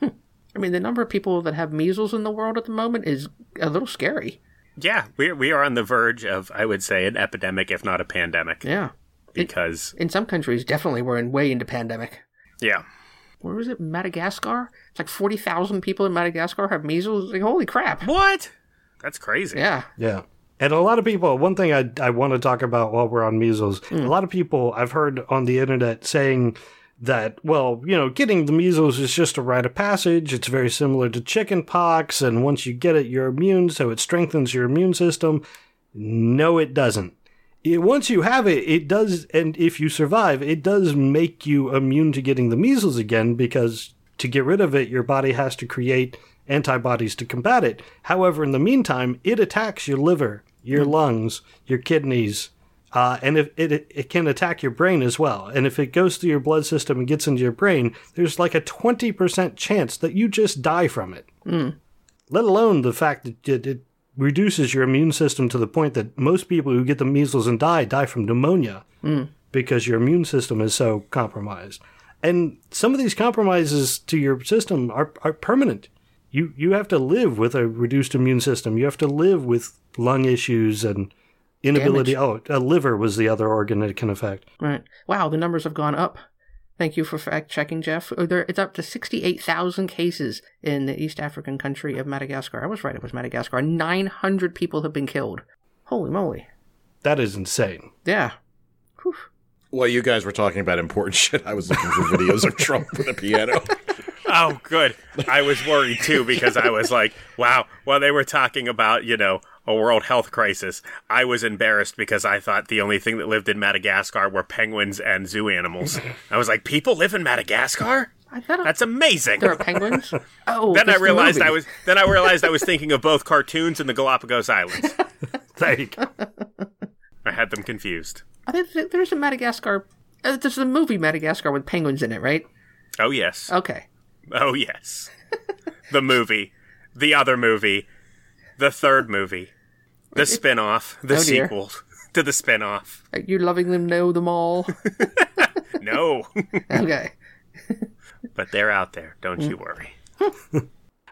Hmm. I mean, the number of people that have measles in the world at the moment is a little scary. Yeah. We, we are on the verge of, I would say, an epidemic, if not a pandemic. Yeah. Because, In some countries, definitely we're in way into pandemic. yeah. Where was it? Madagascar? It's like 40,000 people in Madagascar have measles. Like, holy crap. What? That's crazy. Yeah. Yeah. And a lot of people, one thing I, I want to talk about while we're on measles, hmm. a lot of people I've heard on the internet saying that, well, you know, getting the measles is just a rite of passage. It's very similar to chicken pox. And once you get it, you're immune. So it strengthens your immune system. No, it doesn't. It, once you have it, it does, and if you survive, it does make you immune to getting the measles again because to get rid of it, your body has to create antibodies to combat it. However, in the meantime, it attacks your liver, your hmm. lungs, your kidneys, uh, and if it, it can attack your brain as well. And if it goes through your blood system and gets into your brain, there's like a 20% chance that you just die from it. Let alone the fact that it, it reduces your immune system to the point that most people who get the measles and die die from pneumonia because your immune system is so compromised. And some of these compromises to your system are, are permanent. You you have to live with a reduced immune system. You have to live with lung issues and inability. Oh, a liver was the other organ it can affect. Right. Wow, the numbers have gone up. Thank you for fact checking, Jeff. It's up to 68,000 cases in the East African country of Madagascar. I was right, it was Madagascar. 900 people have been killed. Holy moly. That is insane. Yeah. Whew. While you guys were talking about important shit, I was looking for videos of Trump with a piano. Oh, good. I was worried too because I was like, wow, while they were talking about, you know, a world health crisis, I was embarrassed because I thought the only thing that lived in Madagascar were penguins and zoo animals. I was like, people live in Madagascar? I thought That's amazing. there are penguins. Oh, then I the realized movie. I was then I realized I was thinking of both cartoons and the Galapagos Islands. There you go. I had them confused. I think there's a Madagascar. Uh, there's a movie Madagascar with penguins in it, right? Oh yes. Okay. Oh yes. the movie, the other movie, the third movie, the spin-off, the Oh, sequel to the spin-off. Are you loving them? Know them all. No. okay. but they're out there, don't you worry. All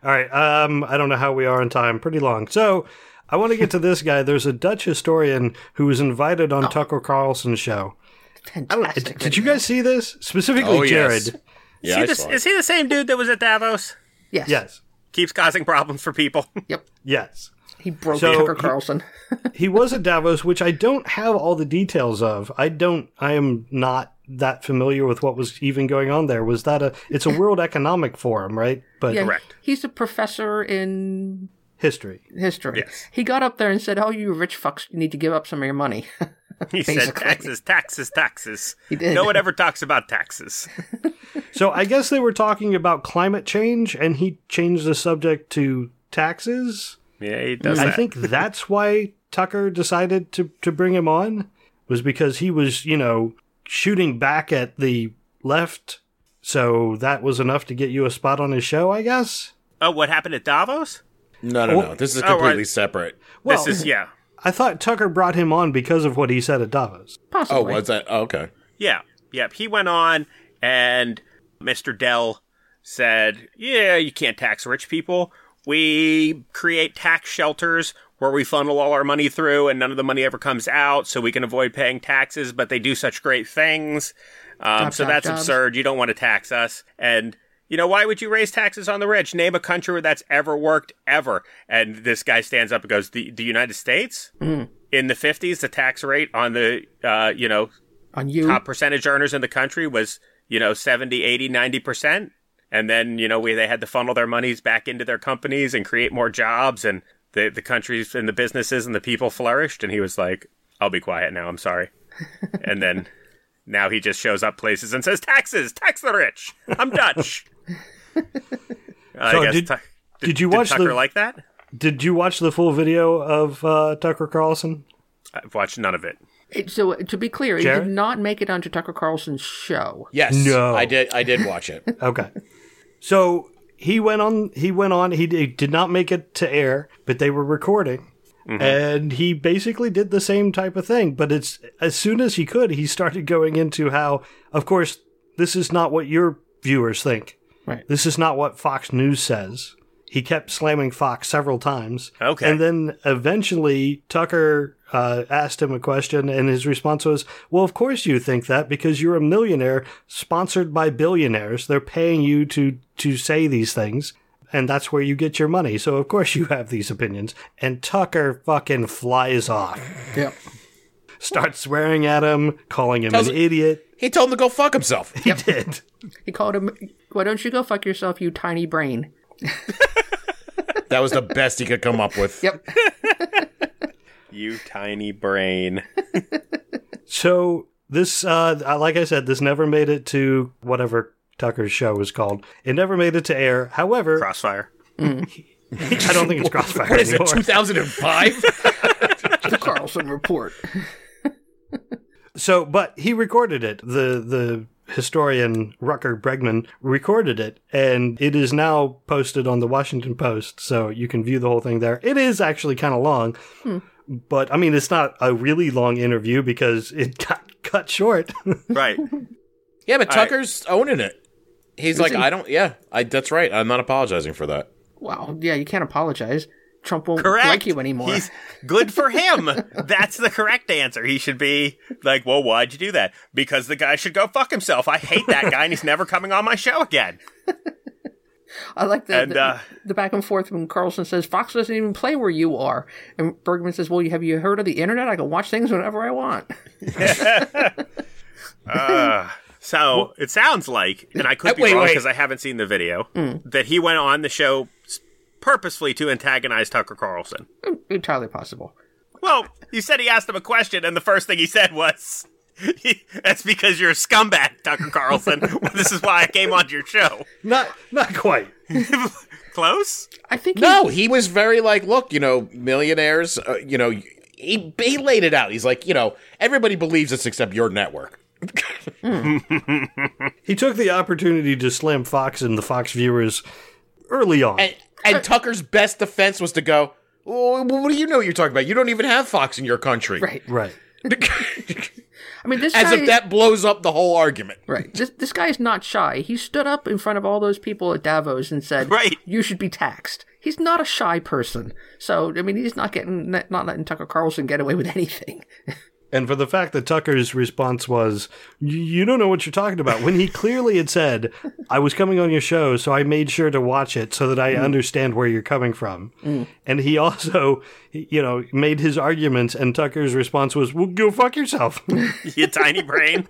right. Um, I don't know how we are on time. Pretty long. So I want to get to this guy. There's a Dutch historian who was invited on Tucker Carlson's show. Fantastic. Did you guys see this? Specifically, Oh, Jared. yes. Yeah, is, he I the, saw is he the same dude that was at Davos? Yes. Yes. Keeps causing problems for people. Yep. Yes. He broke So Tucker he- Carlson. he was at Davos, which I don't have all the details of. I don't. I am not that familiar with what was even going on there. Was that a? It's a World Economic Forum, right? But Yeah, Correct. He's a professor in history. history. Yes. He got up there and said, "Oh, you rich fucks, you need to give up some of your money." He said taxes, taxes, taxes. He did. No one ever talks about taxes. So I guess they were talking about climate change, and he changed the subject to taxes. Yeah, he does I that. think that's why Tucker decided to to bring him on was because he was, you know, shooting back at the left. So that was enough to get you a spot on his show, I guess. oh, what happened at Davos? No, no, Well- no. This is Oh, completely right. separate. Well, this is yeah, I thought Tucker brought him on because of what he said at Davos. Oh, was that? Oh, okay. yeah, yep. He went on, and Mr. Dell said, "Yeah, you can't tax rich people. We create tax shelters." Where we funnel all our money through and none of the money ever comes out, so we can avoid paying taxes, but they do such great things. Um, Jobs, so jobs, that's jobs. absurd. You don't want to tax us. And you know, why would you raise taxes on the rich? Name a country where that's ever worked, ever. And this guy stands up and goes, "The, the United States Mm. in the fifties, the tax rate on the uh, you know On you. top percentage earners in the country was you know 70, 80, 90 percent." And then you know we they had to funnel their monies back into their companies and create more jobs, and the the countries and the businesses and the people flourished. And he was like, "I'll be quiet now. I'm sorry." and then. Now he just shows up places and says, "Taxes, tax the rich. I'm Dutch." I So guess did- Tu- did you watch Tucker the- like that? Did you watch the full video of uh, Tucker Carlson? I've watched none of it. It- so to be clear, he Jared? did not make it onto Tucker Carlson's show. Yes. No. I did. I did watch it. Okay. So he went on. He went on. He d- did not make it to air, but they were recording, and he basically did the same type of thing. But it's as soon as he could, he started going into how, of course, this is not what your viewers think. Right. This is not what Fox News says. He kept slamming Fox several times. Okay. And then eventually Tucker uh, asked him a question, and his response was, Well, of course you think that because you're a millionaire sponsored by billionaires. They're paying you to, to say these things. And that's where you get your money. So, of course, you have these opinions. And Tucker fucking flies off, Yep. starts swearing at him, calling him Tells- an idiot. He told him to go fuck himself. He did. He called him, Why don't you go fuck yourself, you tiny brain? That was the best he could come up with. Yep. You tiny brain. So this, uh, like I said, this never made it to whatever Tucker's show was called. It never made it to air. However, Crossfire. I don't think it's Crossfire What is it? 2005? the Carlson Report. So, but he recorded it. The the historian Rutger Bregman recorded it, and it is now posted on the Washington Post, so you can view the whole thing there. It is actually kind of long, hmm. but I mean, it's not a really long interview because it got cut short. Right. yeah, but Tucker's owning it. He's like, he? I don't. Yeah, I. That's right. I'm not apologizing for that. Wow. Yeah, you can't apologize. Trump won't Correct. like you anymore. He's good for him. That's the correct answer. He should be like, well, why'd you do that? Because the guy should go fuck himself. I hate that guy and he's never coming on my show again. I like the, And, the, uh, the back and forth when Carlson says Fox doesn't even play where you are, and Bergman says, "Well, have you heard of the internet? I can watch things whenever I want." So it sounds like, and I could be Wait, wrong because I haven't seen the video, that he went on the show s- purposefully to antagonize Tucker Carlson. Entirely possible. Well, you said he asked him a question, and the first thing he said was, "That's because you're a scumbag, Tucker Carlson. this is why I came onto your show." not not quite. Close. I think he- No, he was very like, look, you know, millionaires. Uh, you know, he he laid it out. He's like, you know, everybody believes this except your network. He took the opportunity to slam Fox and the Fox viewers early on. And, and Tucker's best defense was to go, oh, well, what do you know what you're talking about? You don't even have Fox in your country. right. right. I mean, this As guy, if that blows up the whole argument. right. This this guy's not shy. He stood up in front of all those people at Davos and said, Right. you should be taxed." He's not a shy person. So, I mean, he's not getting not letting Tucker Carlson get away with anything. And for the fact that Tucker's response was, You don't know what you're talking about, when he clearly had said, I was coming on your show, so I made sure to watch it so that I understand where you're coming from. And he also, you know, made his arguments, and Tucker's response was, Well, go fuck yourself. you tiny brain.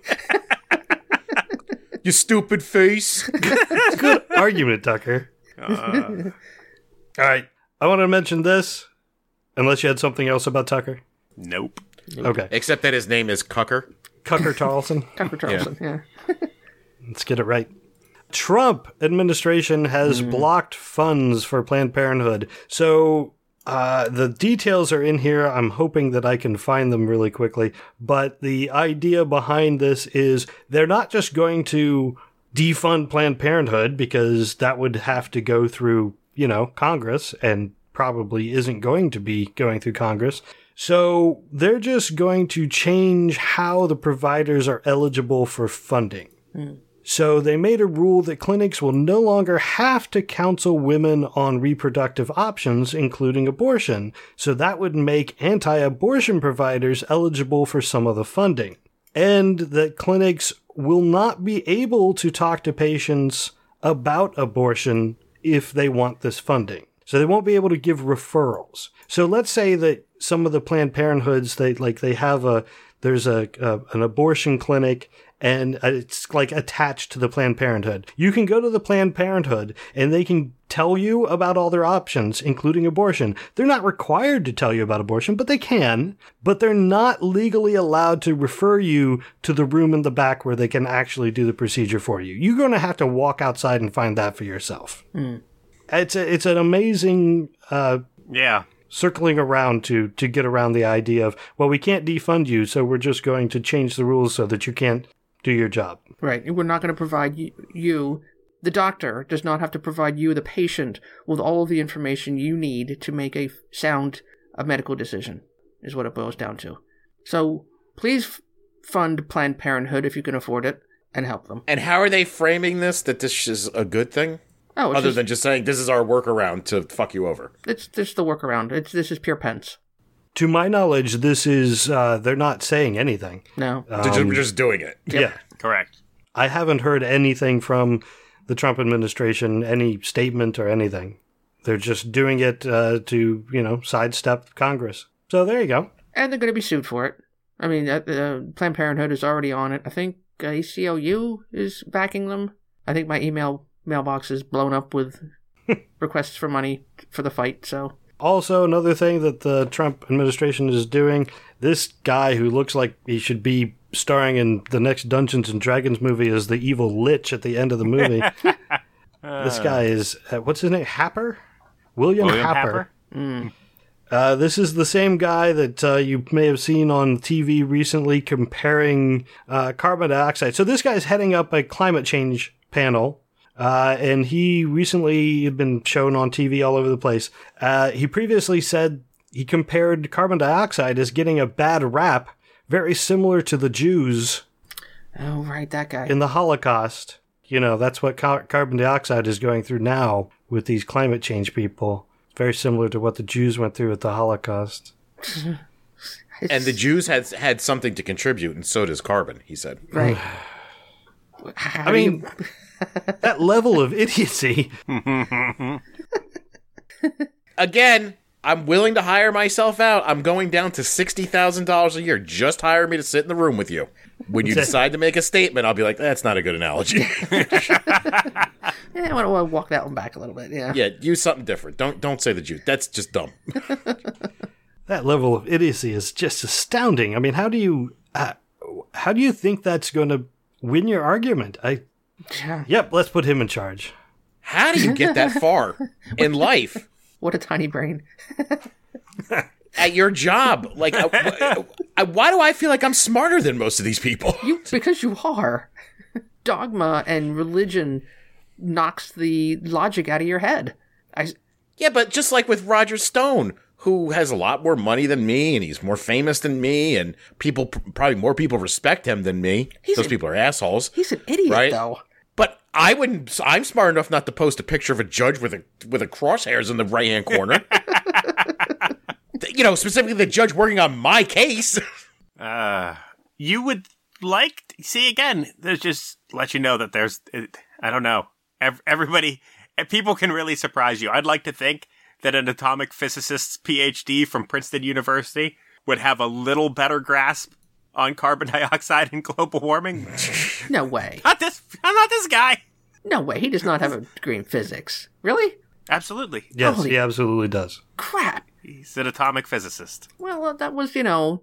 You stupid face. Good argument, Tucker. Uh, All right. I want to mention this, unless you had something else about Tucker. nope. Okay. Except that his name is Cucker. Tucker Carlson. Tucker Carlson, yeah. Let's get it right. Trump administration has blocked funds for Planned Parenthood. So uh, the details are in here. I'm hoping that I can find them really quickly. But the idea behind this is they're not just going to defund Planned Parenthood because that would have to go through, you know, Congress and probably isn't going to be going through Congress. So they're just going to change how the providers are eligible for funding. Hmm. So they made a rule that clinics will no longer have to counsel women on reproductive options, including abortion. So that would make anti-abortion providers eligible for some of the funding. And that clinics will not be able to talk to patients about abortion if they want this funding. So they won't be able to give referrals. So let's say that some of the Planned Parenthoods, they like they have a there's a, a an abortion clinic and it's like attached to the Planned Parenthood. You can go to the Planned Parenthood and they can tell you about all their options, including abortion. They're not required to tell you about abortion, but they can. But they're not legally allowed to refer you to the room in the back where they can actually do the procedure for you. You're going to have to walk outside and find that for yourself. It's a, it's an amazing uh, Yeah. Circling around to to get around the idea of well we can't defund you so we're just going to change the rules so that you can't do your job Right. We're not going to provide you, you, the doctor, does not have to provide you, the patient, with all of the information you need to make a sound a medical decision, is what it boils down to. So please fund Planned Parenthood if you can afford it and help them. And how are they framing this that this is a good thing? Oh, Other just, than just saying this is our workaround to fuck you over. it's just the workaround. It's this is pure Pence. to my knowledge this is uh, they're not saying anything No. They're just- We're just doing it. yeah Correct. i haven't heard anything from the trump administration any statement or anything they're just doing it uh, to you know sidestep congress so there you go and they're going to be sued for it. I mean, uh, uh, Planned Parenthood is already on it. I think uh, ACLU is backing them. I think my email mailbox is blown up with requests for money for the fight. So Also, another thing that the Trump administration is doing, this guy who looks like he should be starring in the next Dungeons and Dragons movie as the evil lich at the end of the movie. this guy is, uh, what's his name? Happer? William, William Happer. Happer? Uh, this is the same guy that uh, you may have seen on TV recently comparing uh, carbon dioxide. So this guy's heading up a climate change panel, uh, and he recently had been shown on TV all over the place. Uh, he previously said he compared carbon dioxide as getting a bad rap, very similar to the Jews Oh, right, that guy. in the Holocaust. You know, that's what car- carbon dioxide is going through now with these climate change people. Very similar to what the Jews went through with the Holocaust. And the Jews had had something to contribute, and so does carbon. He said. right. I mean, that level of idiocy. Again, I'm willing to hire myself out. I'm going down to sixty thousand dollars a year. Just hire me to sit in the room with you. When you decide to make a statement, I'll be like, "That's not a good analogy." yeah, I want to walk that one back a little bit. Yeah. yeah, use something different. Don't don't say the Jew. That's just dumb. That level of idiocy is just astounding. I mean, how do you, uh, how do you think that's going to win your argument? I, Yeah. Yep, let's put him in charge. How do you get that far in life What a tiny brain. at your job? Like, uh, I- I- uh, why do I feel like I'm smarter than most of these people? You because you are. Dogma and religion knocks the logic out of your head. I Yeah, but just like with Roger Stone, who has a lot more money than me, and he's more famous than me, and people probably more people respect him than me. He's Those a- people are assholes. he's an idiot Right? though. But I wouldn't. I'm smart enough not to post a picture of a judge with a with a crosshairs in the right hand corner. you know, specifically the judge working on my case. Uh, you would like see again. There's just let you know that there's. It, I don't know. Ev- everybody, eh, people can really surprise you. I'd like to think that an atomic physicist's PhD from Princeton University would have a little better grasp on carbon dioxide and global warming. No way. not this. I'm not this guy. No way. He does not have a degree in physics. Really? Absolutely, Yes, Holy- he absolutely does. Crap. he's an atomic physicist. Well, that was, you know,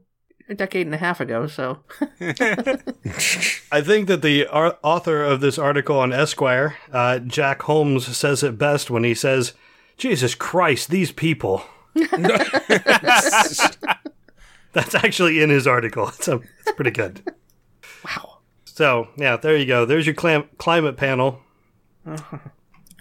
a decade and a half ago, so. I think that the ar- author of this article on Esquire, uh, Jack Holmes, says it best when he says, Jesus Christ, these people. That's actually in his article. It's, a, it's pretty good. Wow. So, yeah, there you go. There's your clam- climate panel.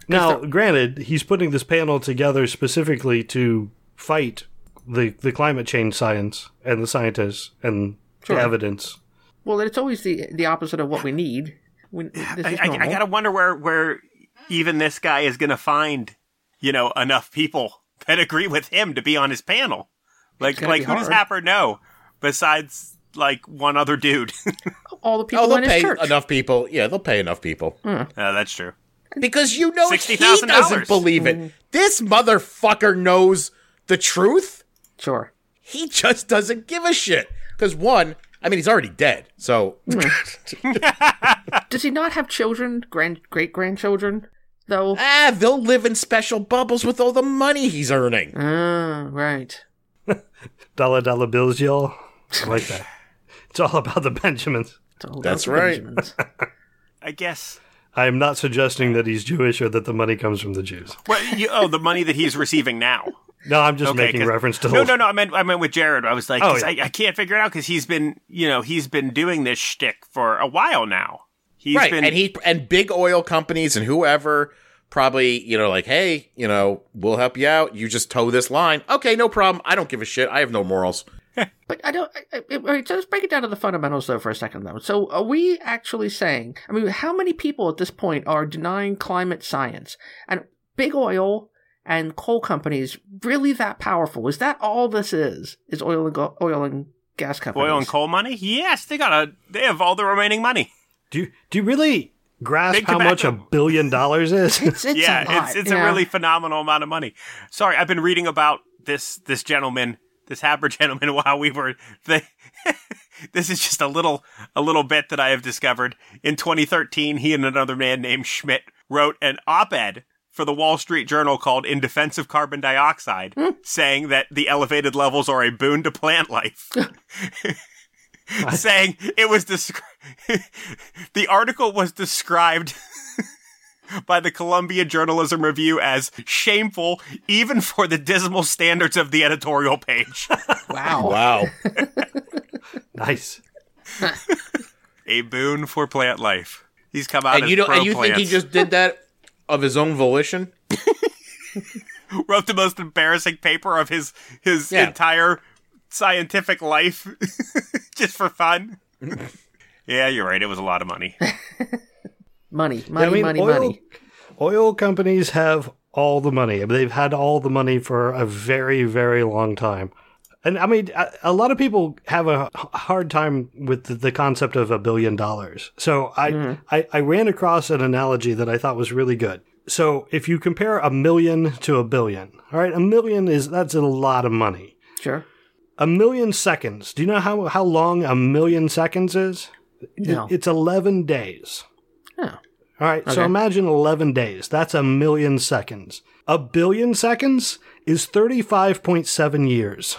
Now, granted, he's putting this panel together specifically to fight the, the climate change science and the scientists and Sure. the evidence. Well, it's always the the opposite of what we need. We, this I, is I, I normal. gotta wonder where where even this guy is gonna find you know enough people that agree with him to be on his panel. Like like be who does. Happer know besides like one other dude? All the people Oh, they'll in his pay church. enough people. Yeah, they'll pay enough people. uh, that's true. Because you know he $60,000. doesn't believe it. This motherfucker knows the truth. Sure. He just doesn't give a shit. Because one, I mean, he's already dead. So Does he not have children, grand great grandchildren, though? ah, they'll live in special bubbles with all the money he's earning. Ah, right. Dollar dollar bills, y'all. I like that. It's all about the Benjamins. It's all That's the right. Benjamins. I guess. I am not suggesting that he's Jewish or that the money comes from the Jews. Well, you, oh, the money that he's receiving now. No, I'm just Okay, making 'cause- reference to the No, no, no. I meant I meant with Jared. I was like, Oh, 'cause yeah. I, I can't figure it out because he's been you know he's been doing this shtick for a while now. He's right. been And he and big oil companies and whoever probably, you know, like, hey, you know, we'll help you out. You just toe this line. Okay, no problem. I don't give a shit. I have no morals. But I don't. I, I, all right, so let's break it down to the fundamentals, though, for a second, though. So, are we actually saying? I mean, how many people at this point are denying climate science and big oil and coal companies really that powerful? Is that all this is? Is oil and go, oil and gas companies? oil and coal money. Yes, they got a they have all the remaining money. Do you, do you really grasp Big how much a billion dollars is? It's, it's yeah, a lot, it's it's yeah. a really phenomenal amount of money. Sorry, I've been reading about this this gentleman, this Happer gentleman, while we were the. this is just a little a little bit that I have discovered. In 2013, he and another man named Schmitt wrote an op-ed for the Wall Street Journal called "In Defense of Carbon Dioxide," hmm. saying that the elevated levels are a boon to plant life. saying it was descri- the article was described by the Columbia Journalism Review as shameful even for the dismal standards of the editorial page. Wow. Wow. nice. a boon for plant life. He's come out and as you don't and you think he just did that of his own volition? wrote the most embarrassing paper of his his Yeah. entire scientific life just for fun. yeah, you're right. It was a lot of money. Money, money, I mean, money, oil, money. Oil companies have all the money. They've had all the money for a very, very long time. And I mean, a, a lot of people have a hard time with the, the concept of a billion dollars. So I, mm-hmm. I, I ran across an analogy that I thought was really good. So if you compare a million to a billion, all right, a million is that's a lot of money. Sure. A million seconds. Do you know how, how long a million seconds is? No. It's 11 days. Oh. All right, so imagine 11 days. That's a million seconds. A billion seconds is 35.7 years.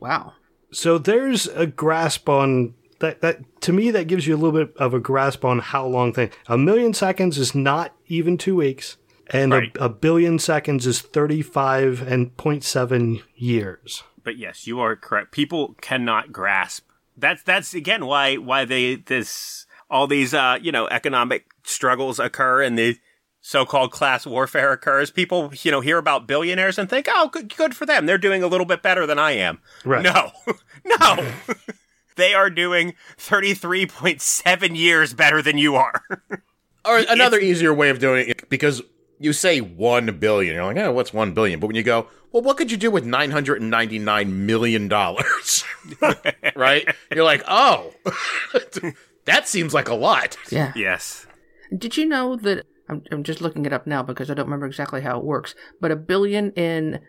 Wow. So there's a grasp on that that to me that gives you a little bit of a grasp on how long thing. A million seconds is not even 2 weeks and Right. a, a billion seconds is 35 and 0.7 years. But yes, you are correct. People cannot grasp. That's that's again why why they this all these uh you know economic struggles occur and the so-called class warfare occurs. People you know hear about billionaires and think, oh, good, good for them. They're doing a little bit better than I am. Right. No, no. they are doing 33.7 years better than you are. Or another easier way of doing it, because you say one billion, you're like, oh, what's one billion? But when you go, well, what could you do with nine hundred and ninety nine million dollars? right? You're like, oh, that seems like a lot. Yeah. Yes. Did you know that I'm, I'm just looking it up now because I don't remember exactly how it works, but a billion in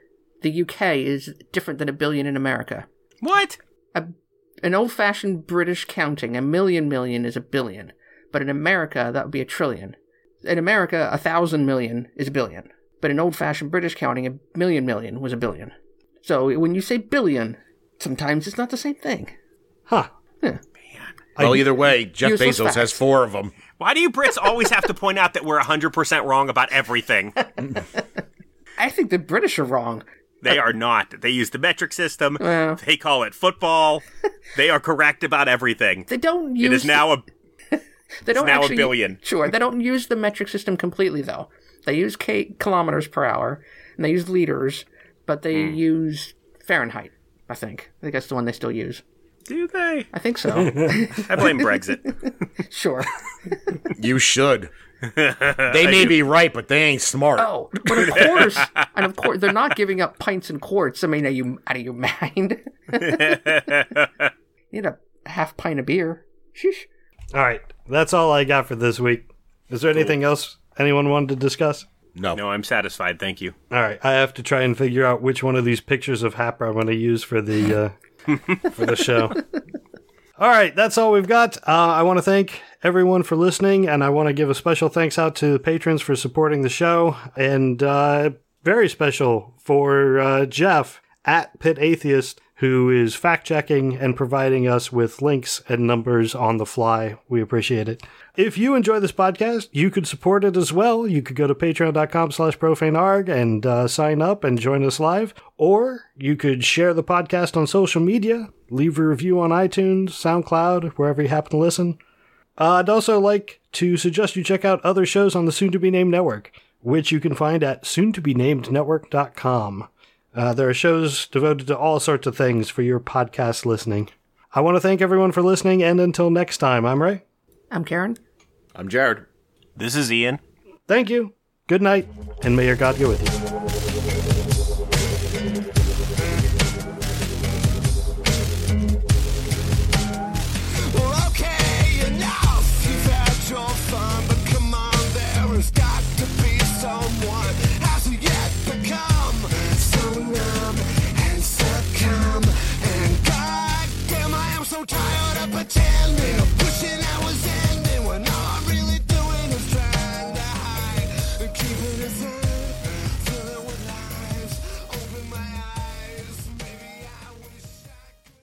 the UK is different than a billion in America. What? A, an old fashioned British counting, a million million is a billion, but in America, that would be a trillion. In America, a thousand million is a billion, but in old fashioned British counting, a million million was a billion. So when you say billion, sometimes it's not the same thing. Huh. Well, either way, Jeff Useless Bezos facts. has four of them. Why do you Brits always have to point out that we're 100% wrong about everything? I think the British are wrong. They are not. They use the metric system. Well. They call it football. they are correct about everything. They don't use It is now a They don't now a actually, billion. Sure, they don't use the metric system completely though. They use K- kilometers per hour and they use liters, but they Hmm. use Fahrenheit. I think. I think that's the one they still use. Do they? I think so. I blame Brexit. sure. You should. They may be right, but they ain't smart. Oh, but of course, and of course, they're not giving up pints and quarts. I mean, are you out of your mind? Need a half pint of beer. Sheesh. All right. That's all I got for this week. Is there anything else anyone wanted to discuss? No. No, I'm satisfied. Thank you. All right. I have to try and figure out which one of these pictures of Happer I'm going to use for the uh, for the show. All right, that's all we've got. Uh, I want to thank everyone for listening, and I want to give a special thanks out to the patrons for supporting the show, and uh, very special for uh, Jeff at Pit Atheist, who is fact checking and providing us with links and numbers on the fly. We appreciate it. If you enjoy this podcast, you could support it as well. You could go to patreon.com slash profanearg and uh, sign up and join us live. Or you could share the podcast on social media, leave a review on iTunes, SoundCloud, wherever you happen to listen. Uh, I'd also like to suggest you check out other shows on the soon to be named network, which you can find at soon to be named network.com. Uh, there are shows devoted to all sorts of things for your podcast listening. I want to thank everyone for listening, and until next time, I'm Ray. I'm Karen. I'm Jared. This is Ian. Thank you, good night, and may your God go with you.